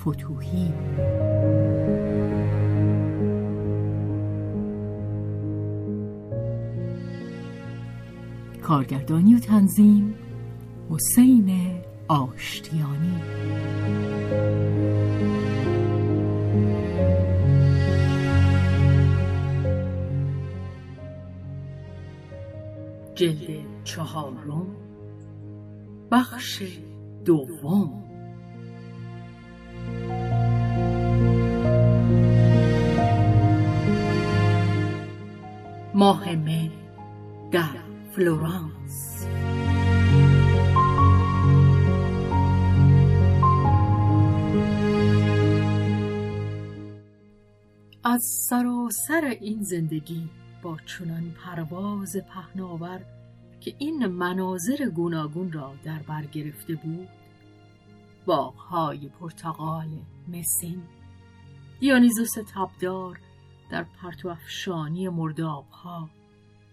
فتوهی. کارگردانی و تنظیم حسین آشتیانی. جلد چهارم بخش دوم. ماه مه در فلورانس. از سراسر این زندگی با چنان پرواز پهناور که این مناظر گوناگون را در بر گرفته بود باغهای پرتقال مسین دیانیزوس تبدار در پرتو افشانی مردابها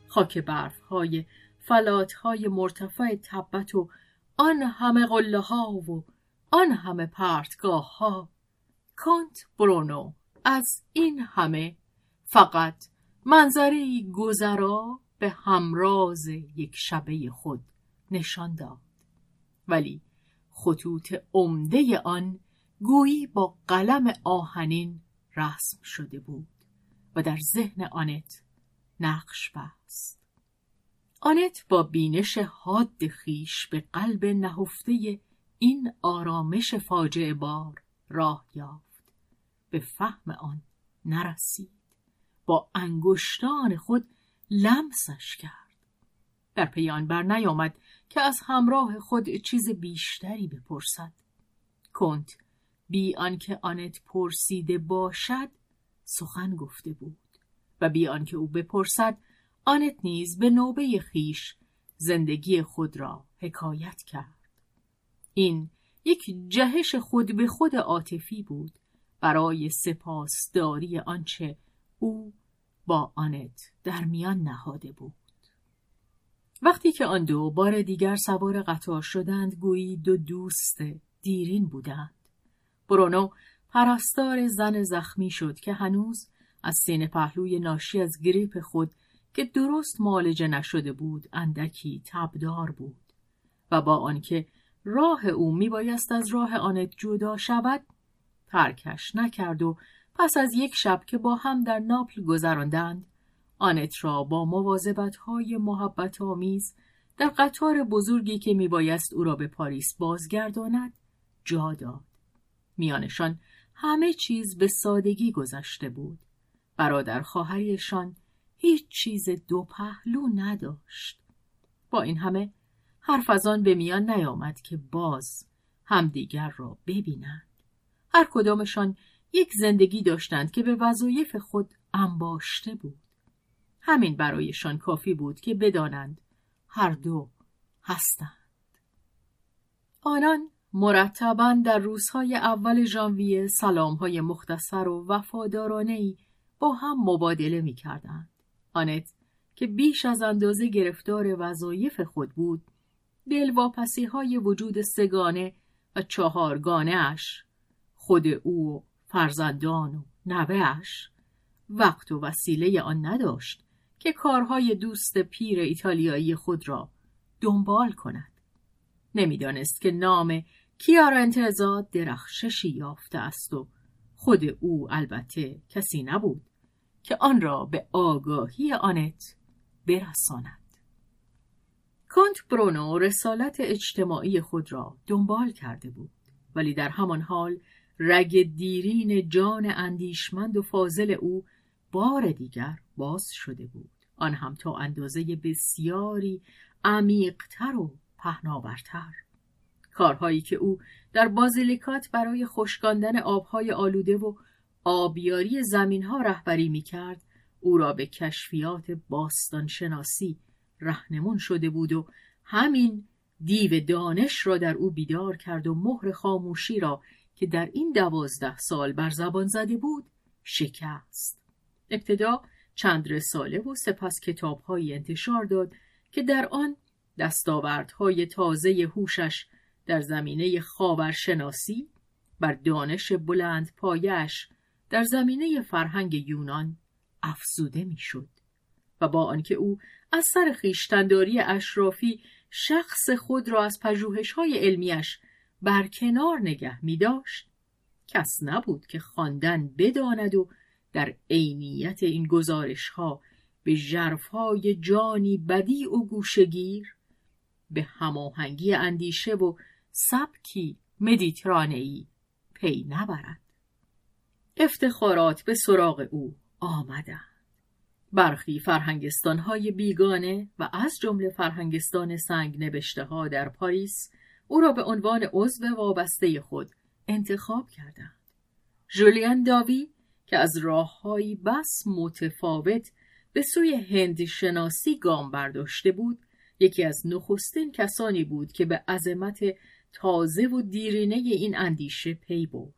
خاک برفهای فلاتهای مرتفع تبت و آن همه قله ها و آن همه پرتگاه ها کانت برونو از این همه فقط منظری گذرا به همراز یک شبه خود نشان داد. ولی خطوط عمده آن گویی با قلم آهنین رسم شده بود. و در ذهن آنت نقش بست. آنت با بینش حاد خیش به قلب نهفته این آرامش فاجعه بار راه یافت. به فهم آن نرسید. با انگشتان خود لمسش کرد. در پی آن بر نیامد که از همراه خود چیز بیشتری بپرسد. کنت بی آنکه آنت پرسیده باشد سخن گفته بود و بی آنکه او بپرسد آنت نیز به نوبه خیش زندگی خود را حکایت کرد. این یک جهش خود به خود عاطفی بود برای سپاسداری آنچه او با آنت در میان نهاده بود. وقتی که آن دو بار دیگر سوار قطار شدند گویی دو دوست دیرین بودند. برونو پرستار زن زخمی شد که هنوز از سین پهلوی ناشی از گریپ خود که درست مالجه نشده بود اندکی تبدار بود و با آنکه راه او میبایست از راه آنت جدا شود ترکش نکرد و پس از یک شب که با هم در ناپل گذراندند آنت را با مواظبت های محبت آمیز در قطار بزرگی که میبایست او را به پاریس بازگرداند جا داد. میانشان همه چیز به سادگی گذشته بود. برادر خواهریشان هیچ چیز دو پهلو نداشت. با این همه حرف از آن به میان نیامد که باز همدیگر را ببینند. هر کدامشان یک زندگی داشتند که به وظایف خود انباشته بود. همین برایشان کافی بود که بدانند هر دو هستند. آنان مرتبا در روزهای اول ژانویه سلامهای مختصر و وفادارانه ای با هم مبادله می کردند. آنت که بیش از اندازه گرفتار وظایف خود بود دلواپسی های وجود سگانه و چهارگانه اش خود او و فرزندان و نوهش وقت و وسیله آن نداشت که کارهای دوست پیر ایتالیایی خود را دنبال کند نمی‌دانست که نام کیارا انتظاد درخششی یافته است و خود او البته کسی نبود که آن را به آگاهی آنت برساند. کنت برونو رسالت اجتماعی خود را دنبال کرده بود ولی در همان حال رگ دیرین جان اندیشمند و فاضل او بار دیگر باز شده بود. آن هم تا اندازه بسیاری عمیقتر و پهناورتر. کارهایی که او در بازیلیکات برای خشکاندن آبهای آلوده و آبیاری زمینها رهبری می کرد او را به کشفیات باستان شناسی رهنمون شده بود و همین دیو دانش را در او بیدار کرد و مهر خاموشی را که در این دوازده سال بر زبان زده بود شکست. ابتدا چند رساله و سپس کتابهایی انتشار داد که در آن دستاوردهای تازه هوشش در زمینه خاورشناسی بر دانش بلند پایش در زمینه فرهنگ یونان افزوده می‌شد و با آنکه او از سر خیشتنداری اشرافی شخص خود را از های علمیش برکنار نگه می داشت کس نبود که خواندن بداند و در عینیت این گزارش ها به ژرفهای جانی بدی و گوشگیر به هماهنگی اندیشه و سبکی مدیترانه‌ای پی نبرد افتخارات به سراغ او آمدند برخی فرهنگستانهای بیگانه و از جمله فرهنگستان سنگ نبشته ها در پاریس او را به عنوان عضو وابسته خود انتخاب کردند. جولیان داوی که از راههایی بس متفاوت به سوی هند شناسی گام برداشته بود یکی از نخستین کسانی بود که به عظمت تازه و دیرینه این اندیشه پی برد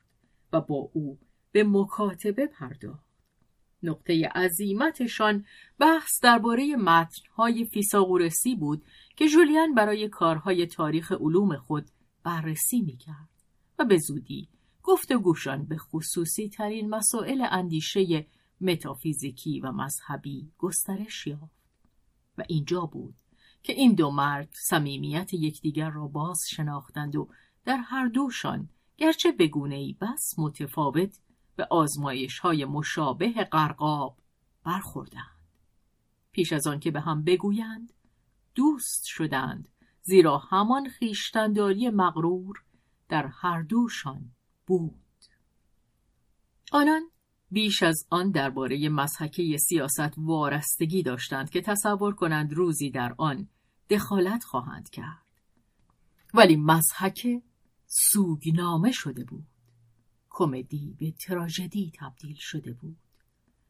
و با او به مکاتبه پرداخت. نقطه عظیمتشان بحث درباره متنهای فیساغورسی بود که جولیان برای کارهای تاریخ علوم خود بررسی می‌کرد و به زودی گفتگوشان به خصوصی ترین مسائل اندیشه متافیزیکی و مذهبی گسترش یافت و اینجا بود که این دو مرد صمیمیت یکدیگر را باز شناختند و در هر دوشان گرچه به ای بس متفاوت به آزمایش های مشابه قرقاب برخوردند. پیش از آن که به هم بگویند دوست شدند زیرا همان خیشتنداری مغرور در هر دوشان بود. آنان بیش از آن درباره مسحکه سیاست وارستگی داشتند که تصور کنند روزی در آن دخالت خواهند کرد. ولی مسحکه سوگنامه شده بود. کمدی به تراژدی تبدیل شده بود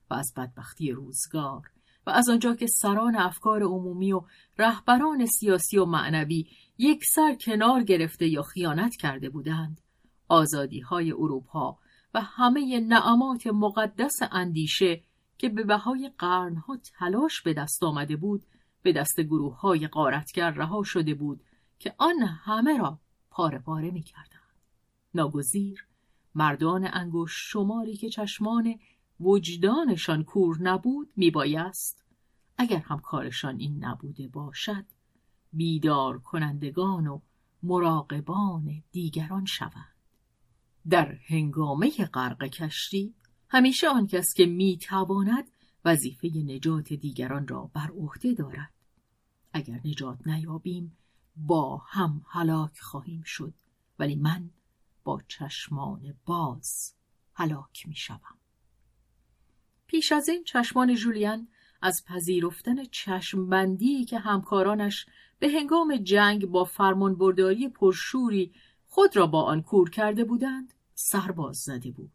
و از بدبختی روزگار و از آنجا که سران افکار عمومی و رهبران سیاسی و معنوی یک سر کنار گرفته یا خیانت کرده بودند آزادی های اروپا و همه نعمات مقدس اندیشه که به بهای قرنها تلاش به دست آمده بود به دست گروه های قارتگر رها شده بود که آن همه را پاره پاره می کردند. ناگزیر مردان انگوش شماری که چشمان وجدانشان کور نبود میبایست اگر هم کارشان این نبوده باشد بیدار کنندگان و مراقبان دیگران شوند در هنگامه غرق کشتی همیشه آن کس که می‌تواند وظیفه نجات دیگران را بر عهده دارد اگر نجات نیابیم با هم هلاک خواهیم شد ولی من با چشمان باز هلاک می شوم. پیش از این چشمان جولیان از پذیرفتن چشمبندی که همکارانش به هنگام جنگ با فرمانبرداری پرشوری خود را با آن کور کرده بودند سرباز زده بود.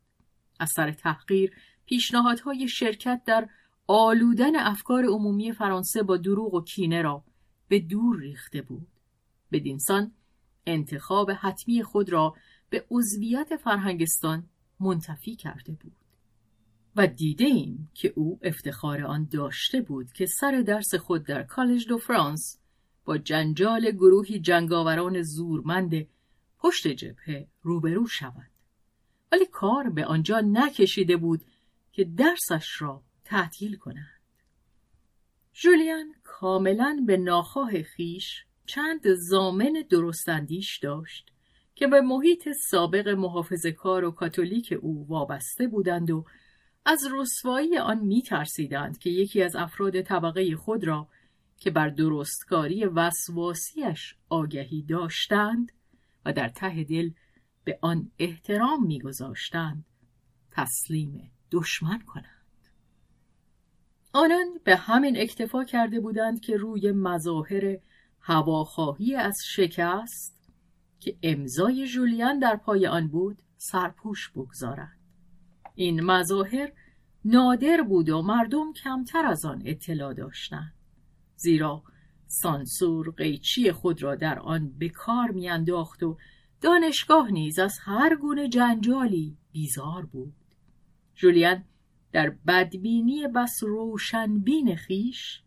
از سر تحقیر پیشنهادهای شرکت در آلودن افکار عمومی فرانسه با دروغ و کینه را به دور ریخته بود. بدینسان انتخاب حتمی خود را به عضویت فرهنگستان منتفی کرده بود. و دیده ایم که او افتخار آن داشته بود که سر درس خود در کالج دو فرانس با جنجال گروهی جنگاوران زورمند پشت جبهه روبرو شود. ولی کار به آنجا نکشیده بود که درسش را تعطیل کنند جولیان کاملا به ناخواه خیش چند زامن درستندیش داشت که به محیط سابق محافظ کار و کاتولیک او وابسته بودند و از رسوایی آن می ترسیدند که یکی از افراد طبقه خود را که بر درستکاری وسواسیش آگهی داشتند و در ته دل به آن احترام میگذاشتند. تسلیم دشمن کنند. آنان به همین اکتفا کرده بودند که روی مظاهر هواخواهی از شکست که امضای جولیان در پای آن بود سرپوش بگذارند این مظاهر نادر بود و مردم کمتر از آن اطلاع داشتند. زیرا سانسور قیچی خود را در آن به کار میانداخت و دانشگاه نیز از هر گونه جنجالی بیزار بود. جولیان در بدبینی بس روشنبین خیش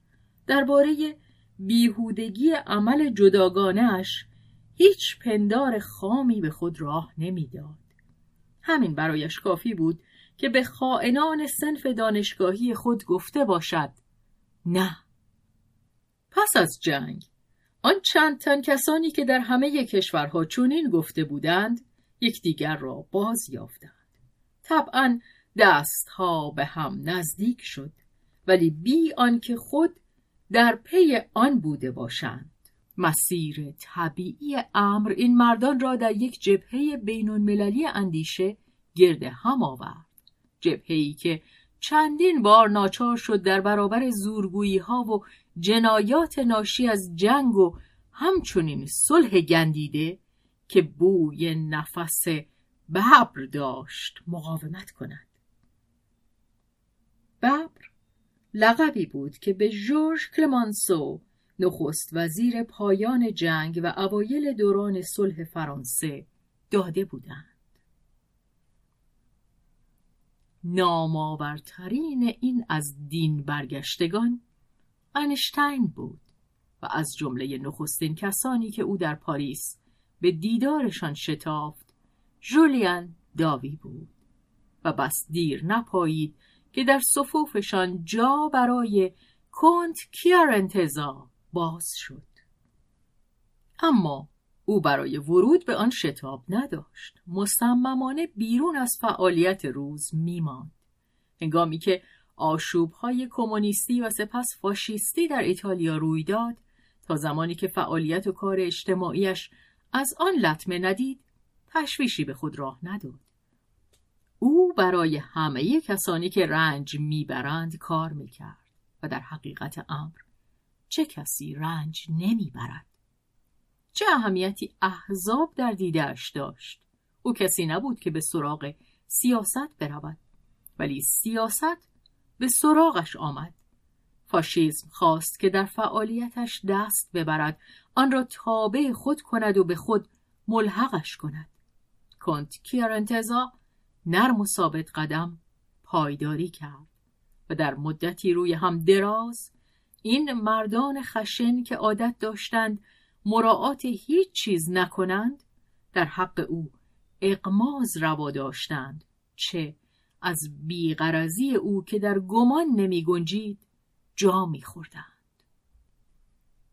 درباره بیهودگی عمل جداگانش هیچ پندار خامی به خود راه نمی‌داد. همین برایش کافی بود که به خائنان سنف دانشگاهی خود گفته باشد نه. پس از جنگ آن چند تن کسانی که در همه کشورها چنین گفته بودند یکدیگر را باز یافتند. طبعا دستها به هم نزدیک شد ولی بی آنکه خود در پی آن بوده باشند. مسیر طبیعی امر این مردان را در یک جبهه بین المللی اندیشه گرد هم آورد. جبهه‌ای که چندین بار ناچار شد در برابر زورگویی ها و جنایات ناشی از جنگ و همچنین صلح گندیده که بوی نفس ببر داشت مقاومت کند. ببر لقبی بود که به جورج کلمانسو نخست وزیر پایان جنگ و اوایل دوران صلح فرانسه داده بودند. نامآورترین این از دین برگشتگان انشتین بود و از جمله نخستین کسانی که او در پاریس به دیدارشان شتافت جولیان داوی بود و بس دیر نپایید که در صفوفشان جا برای کنت کیارنتزا باز شد. اما او برای ورود به آن شتاب نداشت. مصممانه بیرون از فعالیت روز میماند. هنگامی که آشوبهای کمونیستی و سپس فاشیستی در ایتالیا روی داد تا زمانی که فعالیت و کار اجتماعیش از آن لطمه ندید تشویشی به خود راه نداد. او برای همه کسانی که رنج می‌برند کار می‌کرد و در حقیقت امر چه کسی رنج نمی‌برد؟ چه اهمیتی احزاب در دیدهش داشت؟ او کسی نبود که به سراغ سیاست برود ولی سیاست به سراغش آمد. فاشیزم خواست که در فعالیتش دست ببرد آن را تابع خود کند و به خود ملحقش کند. کنت کیارنتزا نرم و ثابت قدم پایداری کرد و در مدتی روی هم دراز این مردان خشن که عادت داشتند مراعات هیچ چیز نکنند در حق او اقماز روا داشتند چه از بیغرزی او که در گمان نمی گنجید جا می خوردند.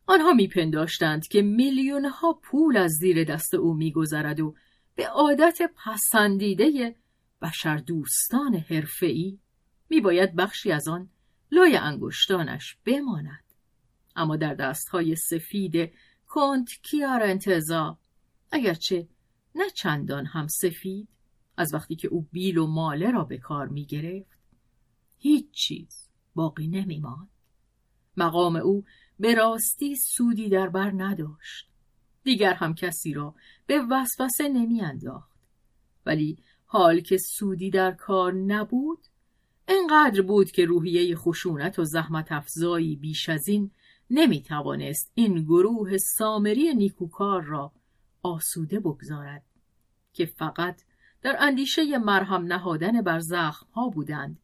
آنها میپنداشتند که میلیون ها پول از زیر دست او میگذرد و به عادت پسندیده بشر دوستان حرفه‌ای میباید بخشی از آن لای انگشتانش بماند اما در دستهای سفید کنت کیار انتظا اگرچه نه چندان هم سفید از وقتی که او بیل و ماله را به کار می گرفت هیچ چیز باقی نمی ماند. مقام او به راستی سودی در بر نداشت دیگر هم کسی را به وسوسه نمی انداخت ولی حال که سودی در کار نبود انقدر بود که روحیه خشونت و زحمت افزایی بیش از این نمی توانست این گروه سامری نیکوکار را آسوده بگذارد که فقط در اندیشه مرهم نهادن بر زخم ها بودند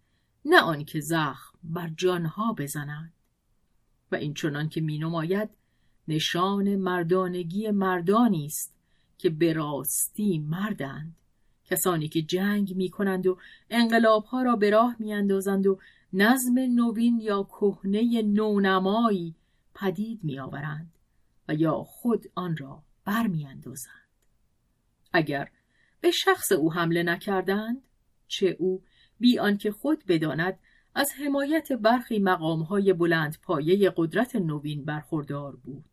نه آنکه زخم بر جانها بزنند. و این چنان که می نماید نشان مردانگی مردانی است که به راستی مردند. کسانی که جنگ می کنند و انقلاب ها را به راه می اندازند و نظم نوین یا کهنه نونمایی پدید می آورند و یا خود آن را برمیاندازند. اگر به شخص او حمله نکردند چه او بی آنکه خود بداند از حمایت برخی مقامهای بلند پایه قدرت نوین برخوردار بود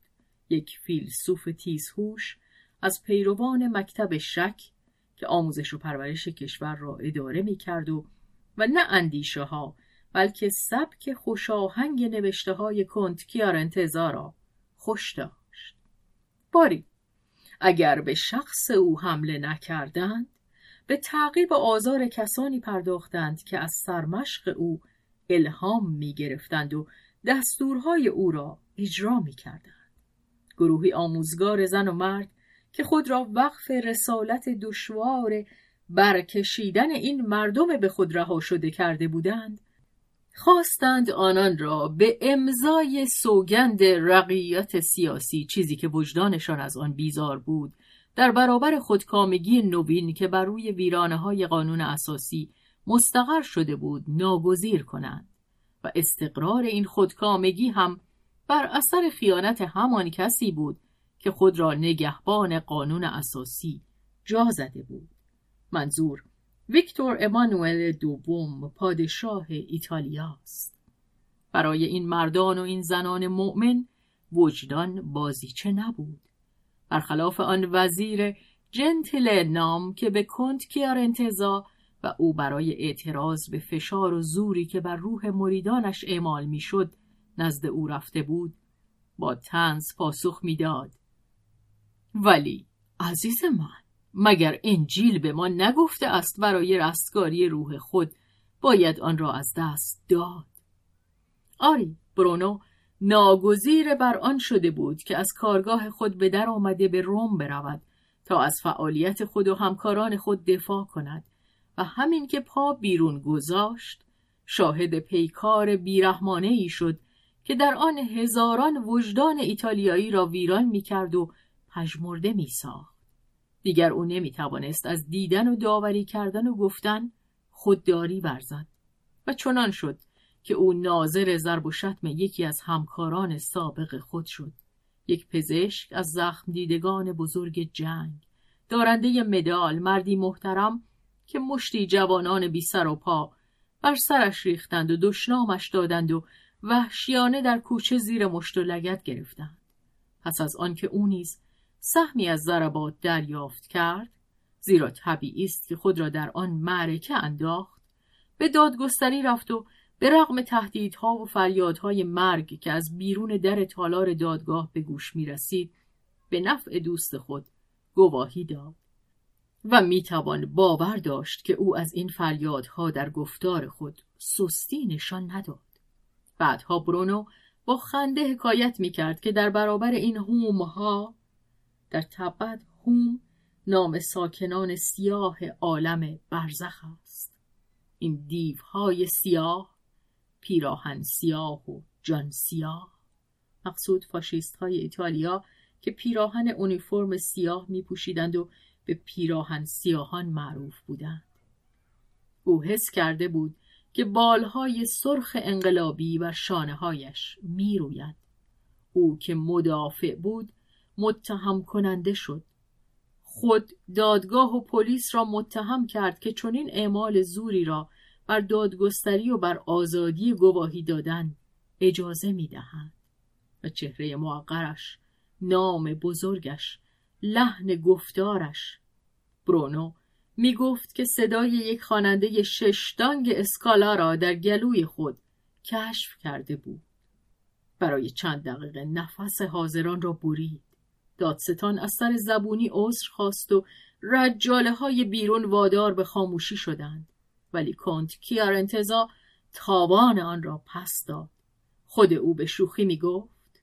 یک فیلسوف تیزهوش از پیروان مکتب شک که آموزش و پرورش کشور را اداره می کرد و و نه اندیشه ها بلکه سبک خوشاهنگ نوشته های کنت کیارنتزا را خوش داشت. باری اگر به شخص او حمله نکردند به تعقیب آزار کسانی پرداختند که از سرمشق او الهام می گرفتند و دستورهای او را اجرا می کردند. گروهی آموزگار زن و مرد که خود را وقف رسالت دشوار برکشیدن این مردم به خود رها شده کرده بودند خواستند آنان را به امضای سوگند رقیت سیاسی چیزی که وجدانشان از آن بیزار بود در برابر خودکامگی نوین که بر روی ویرانه های قانون اساسی مستقر شده بود ناگزیر کنند و استقرار این خودکامگی هم بر اثر خیانت همان کسی بود که خود را نگهبان قانون اساسی جا زده بود. منظور ویکتور امانوئل دوم پادشاه ایتالیا است برای این مردان و این زنان مؤمن وجدان بازیچه نبود. برخلاف آن وزیر جنتل نام که به کنت کیار انتظا و او برای اعتراض به فشار و زوری که بر روح مریدانش اعمال می‌شد نزد او رفته بود با تنز پاسخ می‌داد. ولی عزیز من مگر انجیل به ما نگفته است برای رستگاری روح خود باید آن را از دست داد آری برونو ناگزیر بر آن شده بود که از کارگاه خود به در آمده به روم برود تا از فعالیت خود و همکاران خود دفاع کند و همین که پا بیرون گذاشت شاهد پیکار بیرحمانه ای شد که در آن هزاران وجدان ایتالیایی را ویران می کرد و پژمرده می ساخت. دیگر او نمی توانست از دیدن و داوری کردن و گفتن خودداری ورزد و چنان شد که او ناظر ضرب و شتم یکی از همکاران سابق خود شد. یک پزشک از زخم دیدگان بزرگ جنگ. دارنده مدال مردی محترم که مشتی جوانان بی سر و پا بر سرش ریختند و دشنامش دادند و وحشیانه در کوچه زیر مشت و لگت گرفتند. پس از آنکه او نیز سهمی از ضربات دریافت کرد زیرا طبیعی است که خود را در آن معرکه انداخت به دادگستری رفت و به رغم تهدیدها و فریادهای مرگ که از بیرون در تالار دادگاه به گوش می رسید به نفع دوست خود گواهی داد. و می توان باور داشت که او از این فریادها در گفتار خود سستی نشان نداد. بعدها برونو با خنده حکایت می کرد که در برابر این هومها در تبد هوم نام ساکنان سیاه عالم برزخ است. این دیوهای سیاه پیراهن سیاه و جان سیاه. مقصود فاشیست های ایتالیا که پیراهن اونیفرم سیاه می پوشیدند و به پیراهن سیاهان معروف بودند. او حس کرده بود که بالهای سرخ انقلابی و شانه هایش می روید. او که مدافع بود متهم کننده شد. خود دادگاه و پلیس را متهم کرد که چنین اعمال زوری را بر دادگستری و بر آزادی گواهی دادن اجازه می دهند. و چهره معقرش نام بزرگش لحن گفتارش. برونو می گفت که صدای یک خواننده ششتانگ اسکالا را در گلوی خود کشف کرده بود. برای چند دقیقه نفس حاضران را برید دادستان از سر زبونی عذر خواست و رجاله های بیرون وادار به خاموشی شدند. ولی کنت کیارنتزا تابان آن را پس داد. خود او به شوخی می گفت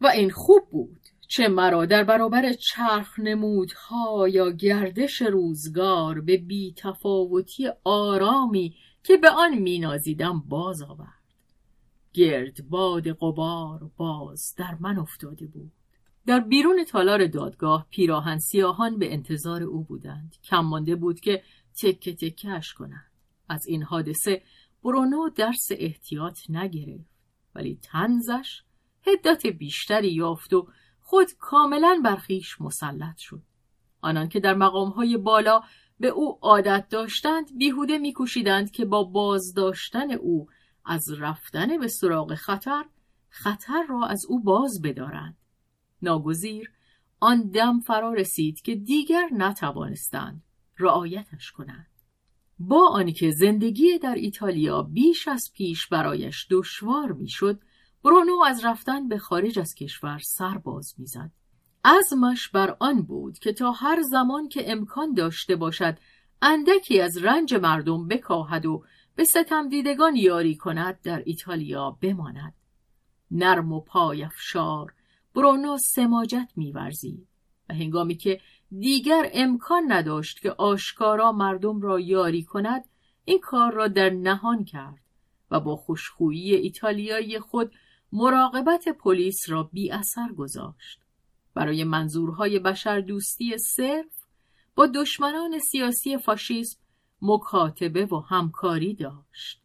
و این خوب بود چه مرا در برابر چرخ نمودها یا گردش روزگار به بی تفاوتی آرامی که به آن مینازیدم باز آورد. گرد باد قبار باز در من افتاده بود. در بیرون تالار دادگاه پیراهن سیاهان به انتظار او بودند. کم مانده بود که تکه تکهش کنند. از این حادثه برونو درس احتیاط نگرفت ولی تنزش هدت بیشتری یافت و خود کاملا برخیش مسلط شد. آنان که در مقامهای بالا به او عادت داشتند بیهوده میکوشیدند که با بازداشتن او از رفتن به سراغ خطر خطر را از او باز بدارند. ناگزیر آن دم فرا رسید که دیگر نتوانستند رعایتش کنند. با آنکه زندگی در ایتالیا بیش از پیش برایش دشوار می‌شد برونو از رفتن به خارج از کشور سر باز می‌زد. عزمش بر آن بود که تا هر زمان که امکان داشته باشد اندکی از رنج مردم بکاهد و به ستم دیدگان یاری کند در ایتالیا بماند. نرم و پایفشار برونو سماجت میورزید و هنگامی که دیگر امکان نداشت که آشکارا مردم را یاری کند این کار را در نهان کرد و با خوشخویی ایتالیایی خود مراقبت پلیس را بی اثر گذاشت. برای منظورهای بشردوستی صرف با دشمنان سیاسی فاشیسم مکاتبه و همکاری داشت.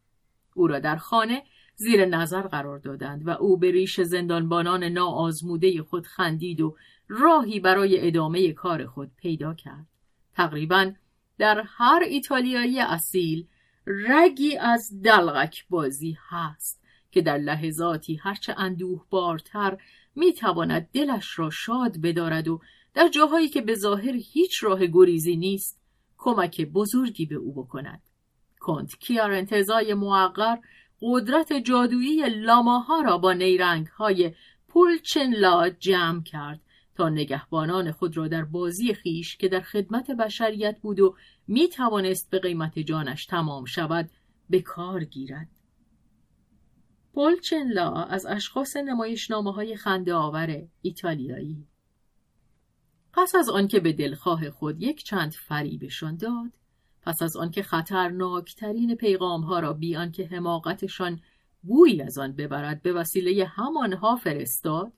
او را در خانه زیر نظر قرار دادند و او به ریش زندانبانان ناآزموده خود خندید و راهی برای ادامه کار خود پیدا کرد. تقریبا در هر ایتالیایی اصیل رگی از دلغک بازی هست که در لحظاتی هرچه اندوه بارتر می تواند دلش را شاد بدارد و در جاهایی که به ظاهر هیچ راه گریزی نیست کمک بزرگی به او بکند. کنت کیار انتظای موقر قدرت جادویی لاماها را با نیرنگ های پولچنلا جمع کرد تا نگهبانان خود را در بازی خیش که در خدمت بشریت بود و می توانست به قیمت جانش تمام شود به کار گیرد. پولچنلا از اشخاص نمایشنامه های خنده آور ایتالیایی پس از آنکه به دلخواه خود یک چند فریبشان داد پس از آنکه خطرناکترین پیغام ها را بی آنکه حماقتشان بویی از آن ببرد به وسیله همانها فرستاد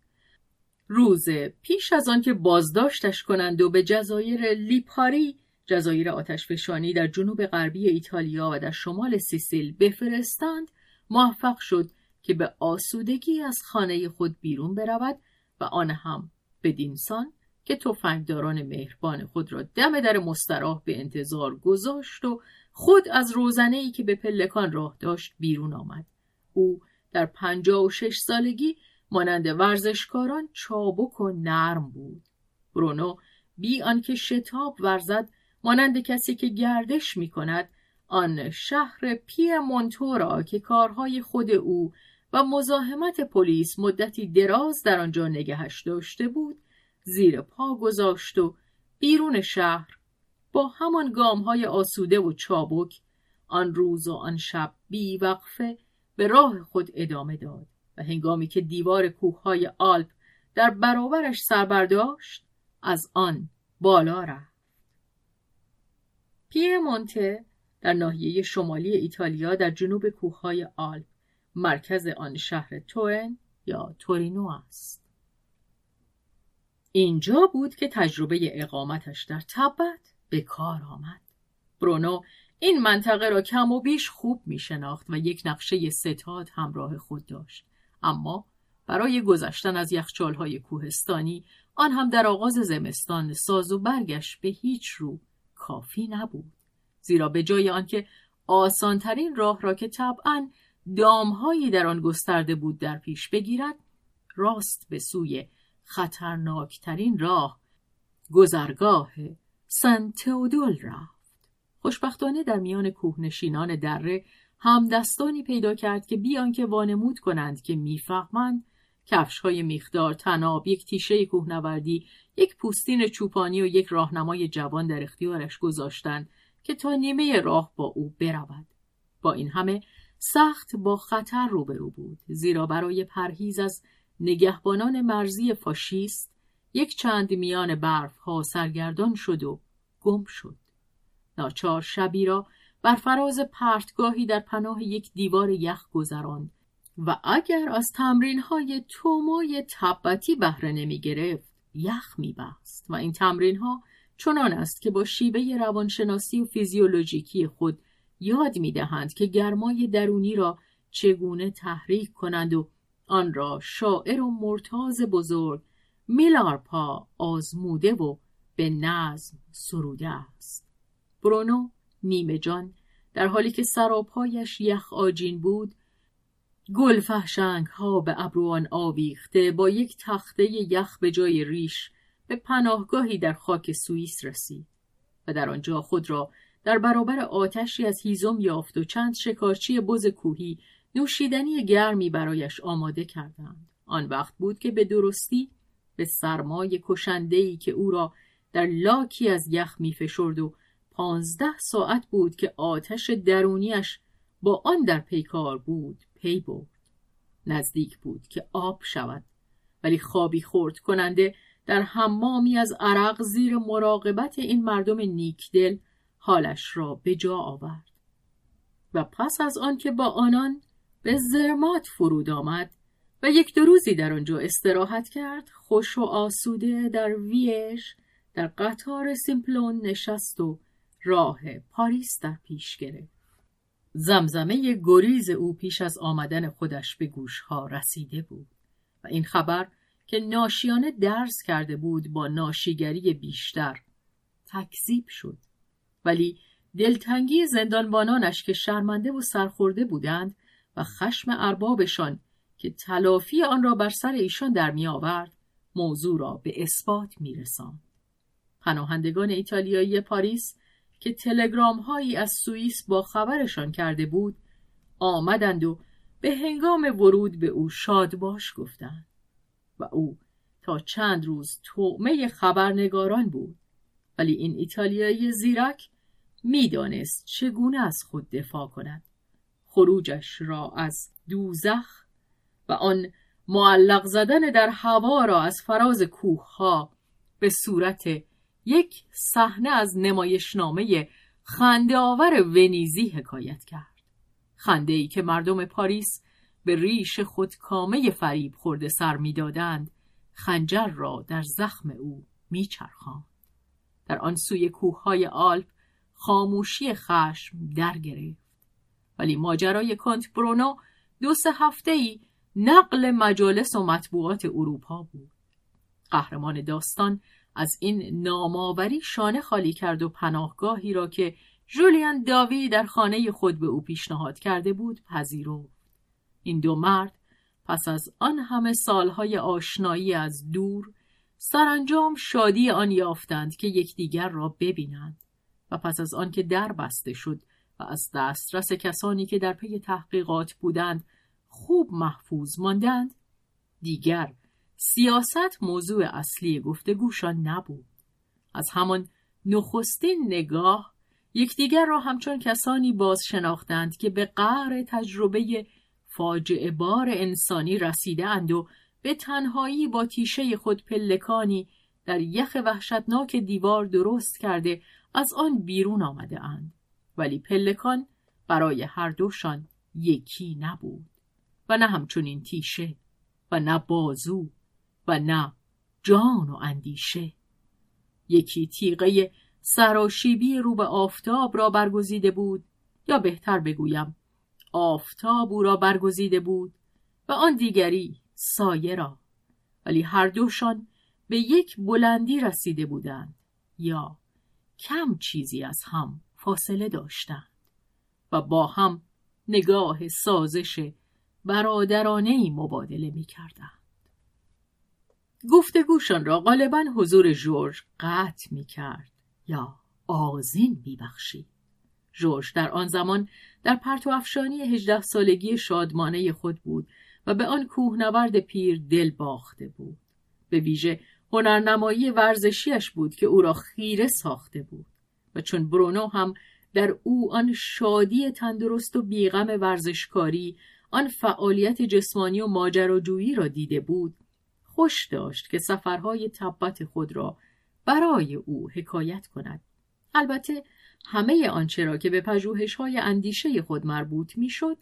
روز پیش از آنکه بازداشتش کنند و به جزایر لیپاری جزایر آتشفشانی در جنوب غربی ایتالیا و در شمال سیسیل بفرستند موفق شد که به آسودگی از خانه خود بیرون برود و آن هم بدینسان که تفنگداران مهربان خود را دم در مستراح به انتظار گذاشت و خود از روزنه ای که به پلکان راه داشت بیرون آمد. او در پنجاه و شش سالگی مانند ورزشکاران چابک و نرم بود. برونو بی آنکه شتاب ورزد مانند کسی که گردش می کند آن شهر پی مونتورا که کارهای خود او و مزاحمت پلیس مدتی دراز در آنجا نگهش داشته بود زیر پا گذاشت و بیرون شهر با همان گام های آسوده و چابک آن روز و آن شب بی وقفه به راه خود ادامه داد و هنگامی که دیوار کوههای آلپ در برابرش سربرداشت از آن بالا رفت. مونته در ناحیه شمالی ایتالیا در جنوب کوههای آلپ مرکز آن شهر توئن یا تورینو است. اینجا بود که تجربه اقامتش در تبت به کار آمد. برونو این منطقه را کم و بیش خوب می شناخت و یک نقشه ستاد همراه خود داشت. اما برای گذشتن از یخچالهای کوهستانی آن هم در آغاز زمستان ساز و برگش به هیچ رو کافی نبود. زیرا به جای آنکه آسانترین راه را که طبعا دامهایی در آن گسترده بود در پیش بگیرد راست به سوی خطرناکترین راه گذرگاه سن تئودول رفت. خوشبختانه در میان کوهنشینان دره همدستانی پیدا کرد که بی آنکه وانمود کنند که می‌فهمند کفش های میخدار تناب یک تیشه کوهنوردی یک پوستین چوپانی و یک راهنمای جوان در اختیارش گذاشتند که تا نیمه راه با او برود. با این همه سخت با خطر روبرو بود زیرا برای پرهیز از نگهبانان مرزی فاشیست یک چند میان برف ها سرگردان شد و گم شد. ناچار شبی را بر فراز پرتگاهی در پناه یک دیوار یخ گذراند و اگر از تمرین های تومای تبتی بهره نمی گرفت یخ می بست و این تمرین ها چنان است که با شیبه روانشناسی و فیزیولوژیکی خود یاد می دهند که گرمای درونی را چگونه تحریک کنند و آن را شاعر و مرتاز بزرگ میلارپا آزموده و به نظم سروده است. برونو نیمه جان در حالی که سراپایش یخ آجین بود گل فهشنگ ها به ابروان آویخته با یک تخته یخ به جای ریش به پناهگاهی در خاک سوئیس رسید و در آنجا خود را در برابر آتشی از هیزم یافت و چند شکارچی بز کوهی نوشیدنی گرمی برایش آماده کردند. آن وقت بود که به درستی به سرمای کشندهی که او را در لاکی از یخ می فشرد و پانزده ساعت بود که آتش درونیش با آن در پیکار بود پی برد. نزدیک بود که آب شود. ولی خوابی خورد کننده در حمامی از عرق زیر مراقبت این مردم نیکدل حالش را به جا آورد. و پس از آنکه با آنان به زرمات فرود آمد و یک دو روزی در آنجا استراحت کرد خوش و آسوده در ویش در قطار سیمپلون نشست و راه پاریس در پیش گرفت. زمزمه گریز او پیش از آمدن خودش به گوشها رسیده بود و این خبر که ناشیانه درس کرده بود با ناشیگری بیشتر تکذیب شد. ولی دلتنگی زندانبانانش که شرمنده و سرخورده بودند و خشم اربابشان که تلافی آن را بر سر ایشان در می آورد موضوع را به اثبات می رسان. پناهندگان ایتالیایی پاریس که تلگرام هایی از سوئیس با خبرشان کرده بود آمدند و به هنگام ورود به او شاد باش گفتند و او تا چند روز تومه خبرنگاران بود ولی این ایتالیایی زیرک می‌دانست چگونه از خود دفاع کند خروجش را از دوزخ و آن معلق زدن در هوا را از فراز کوه ها به صورت یک صحنه از نمایشنامه خنده آور ونیزی حکایت کرد. خنده ای که مردم پاریس به ریش خود کامه فریب خورده سر می‌دادند خنجر را در زخم او میچرخاند. در آن سوی کوههای آلپ خاموشی خشم در گرفت ولی ماجرای کانت برونو دو سه هفته ای نقل مجالس و مطبوعات اروپا بود. قهرمان داستان از این نامآوری شانه خالی کرد و پناهگاهی را که جولیان داوی در خانه خود به او پیشنهاد کرده بود پذیرفت. این دو مرد پس از آن همه سالهای آشنایی از دور سرانجام شادی آن یافتند که یکدیگر را ببینند و پس از آن که در بسته شد از دسترس کسانی که در پی تحقیقات بودند خوب محفوظ ماندند دیگر سیاست موضوع اصلی گفتگوشان نبود. از همان نخستین نگاه یکدیگر را همچون کسانی باز شناختند که به قعر تجربه فاجعه بار انسانی رسیده اند و به تنهایی با تیشه خود پلکانی در یخ وحشتناک دیوار درست کرده از آن بیرون آمده اند ولی پلکان برای هر دوشان یکی نبود و نه همچنین تیشه و نه بازو و نه جان و اندیشه. یکی تیغه سراشیبی رو به آفتاب را برگزیده بود یا بهتر بگویم آفتاب او را برگزیده بود و آن دیگری سایه را. ولی هر دوشان به یک بلندی رسیده بودند یا کم چیزی از هم فاصله داشتند و با هم نگاه سازش برادرانه ای مبادله می کردند. گفتگوشان را غالبا حضور جورج قطع می کرد یا آزین می بخشید. جورج در آن زمان در پرتو افشانی هجده سالگی شادمانه خود بود و به آن کوهنورد پیر دل باخته بود. به ویژه هنرنمایی ورزشیش بود که او را خیره ساخته بود و چون برونو هم در او آن شادی تندرست و بیغم ورزشکاری آن فعالیت جسمانی و ماجراجویی را دیده بود خوش داشت که سفرهای تبت خود را برای او حکایت کند. البته همه آنچه را که به پژوهش های اندیشه خود مربوط می‌شد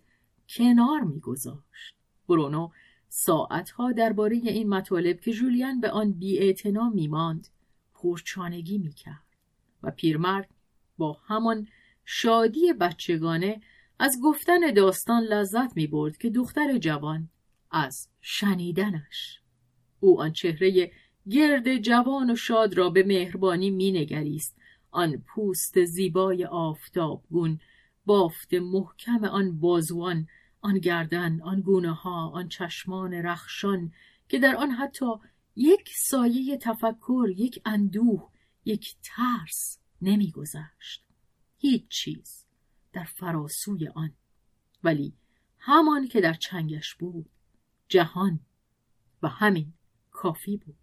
کنار میگذاشت. برونو ساعتها درباره این مطالب که جولیان به آن بیاعتنا میماند پرچانگی می‌کرد. و پیرمرد با همان شادی بچگانه از گفتن داستان لذت می برد که دختر جوان از شنیدنش. او آن چهره گرد جوان و شاد را به مهربانی مینگریست. آن پوست زیبای آفتابگون بافت محکم آن بازوان آن گردن آن گونه ها آن چشمان رخشان که در آن حتی یک سایه تفکر یک اندوه یک ترس نمیگذشت. هیچ چیز در فراسوی آن. ولی همان که در چنگش بود جهان و همین کافی بود.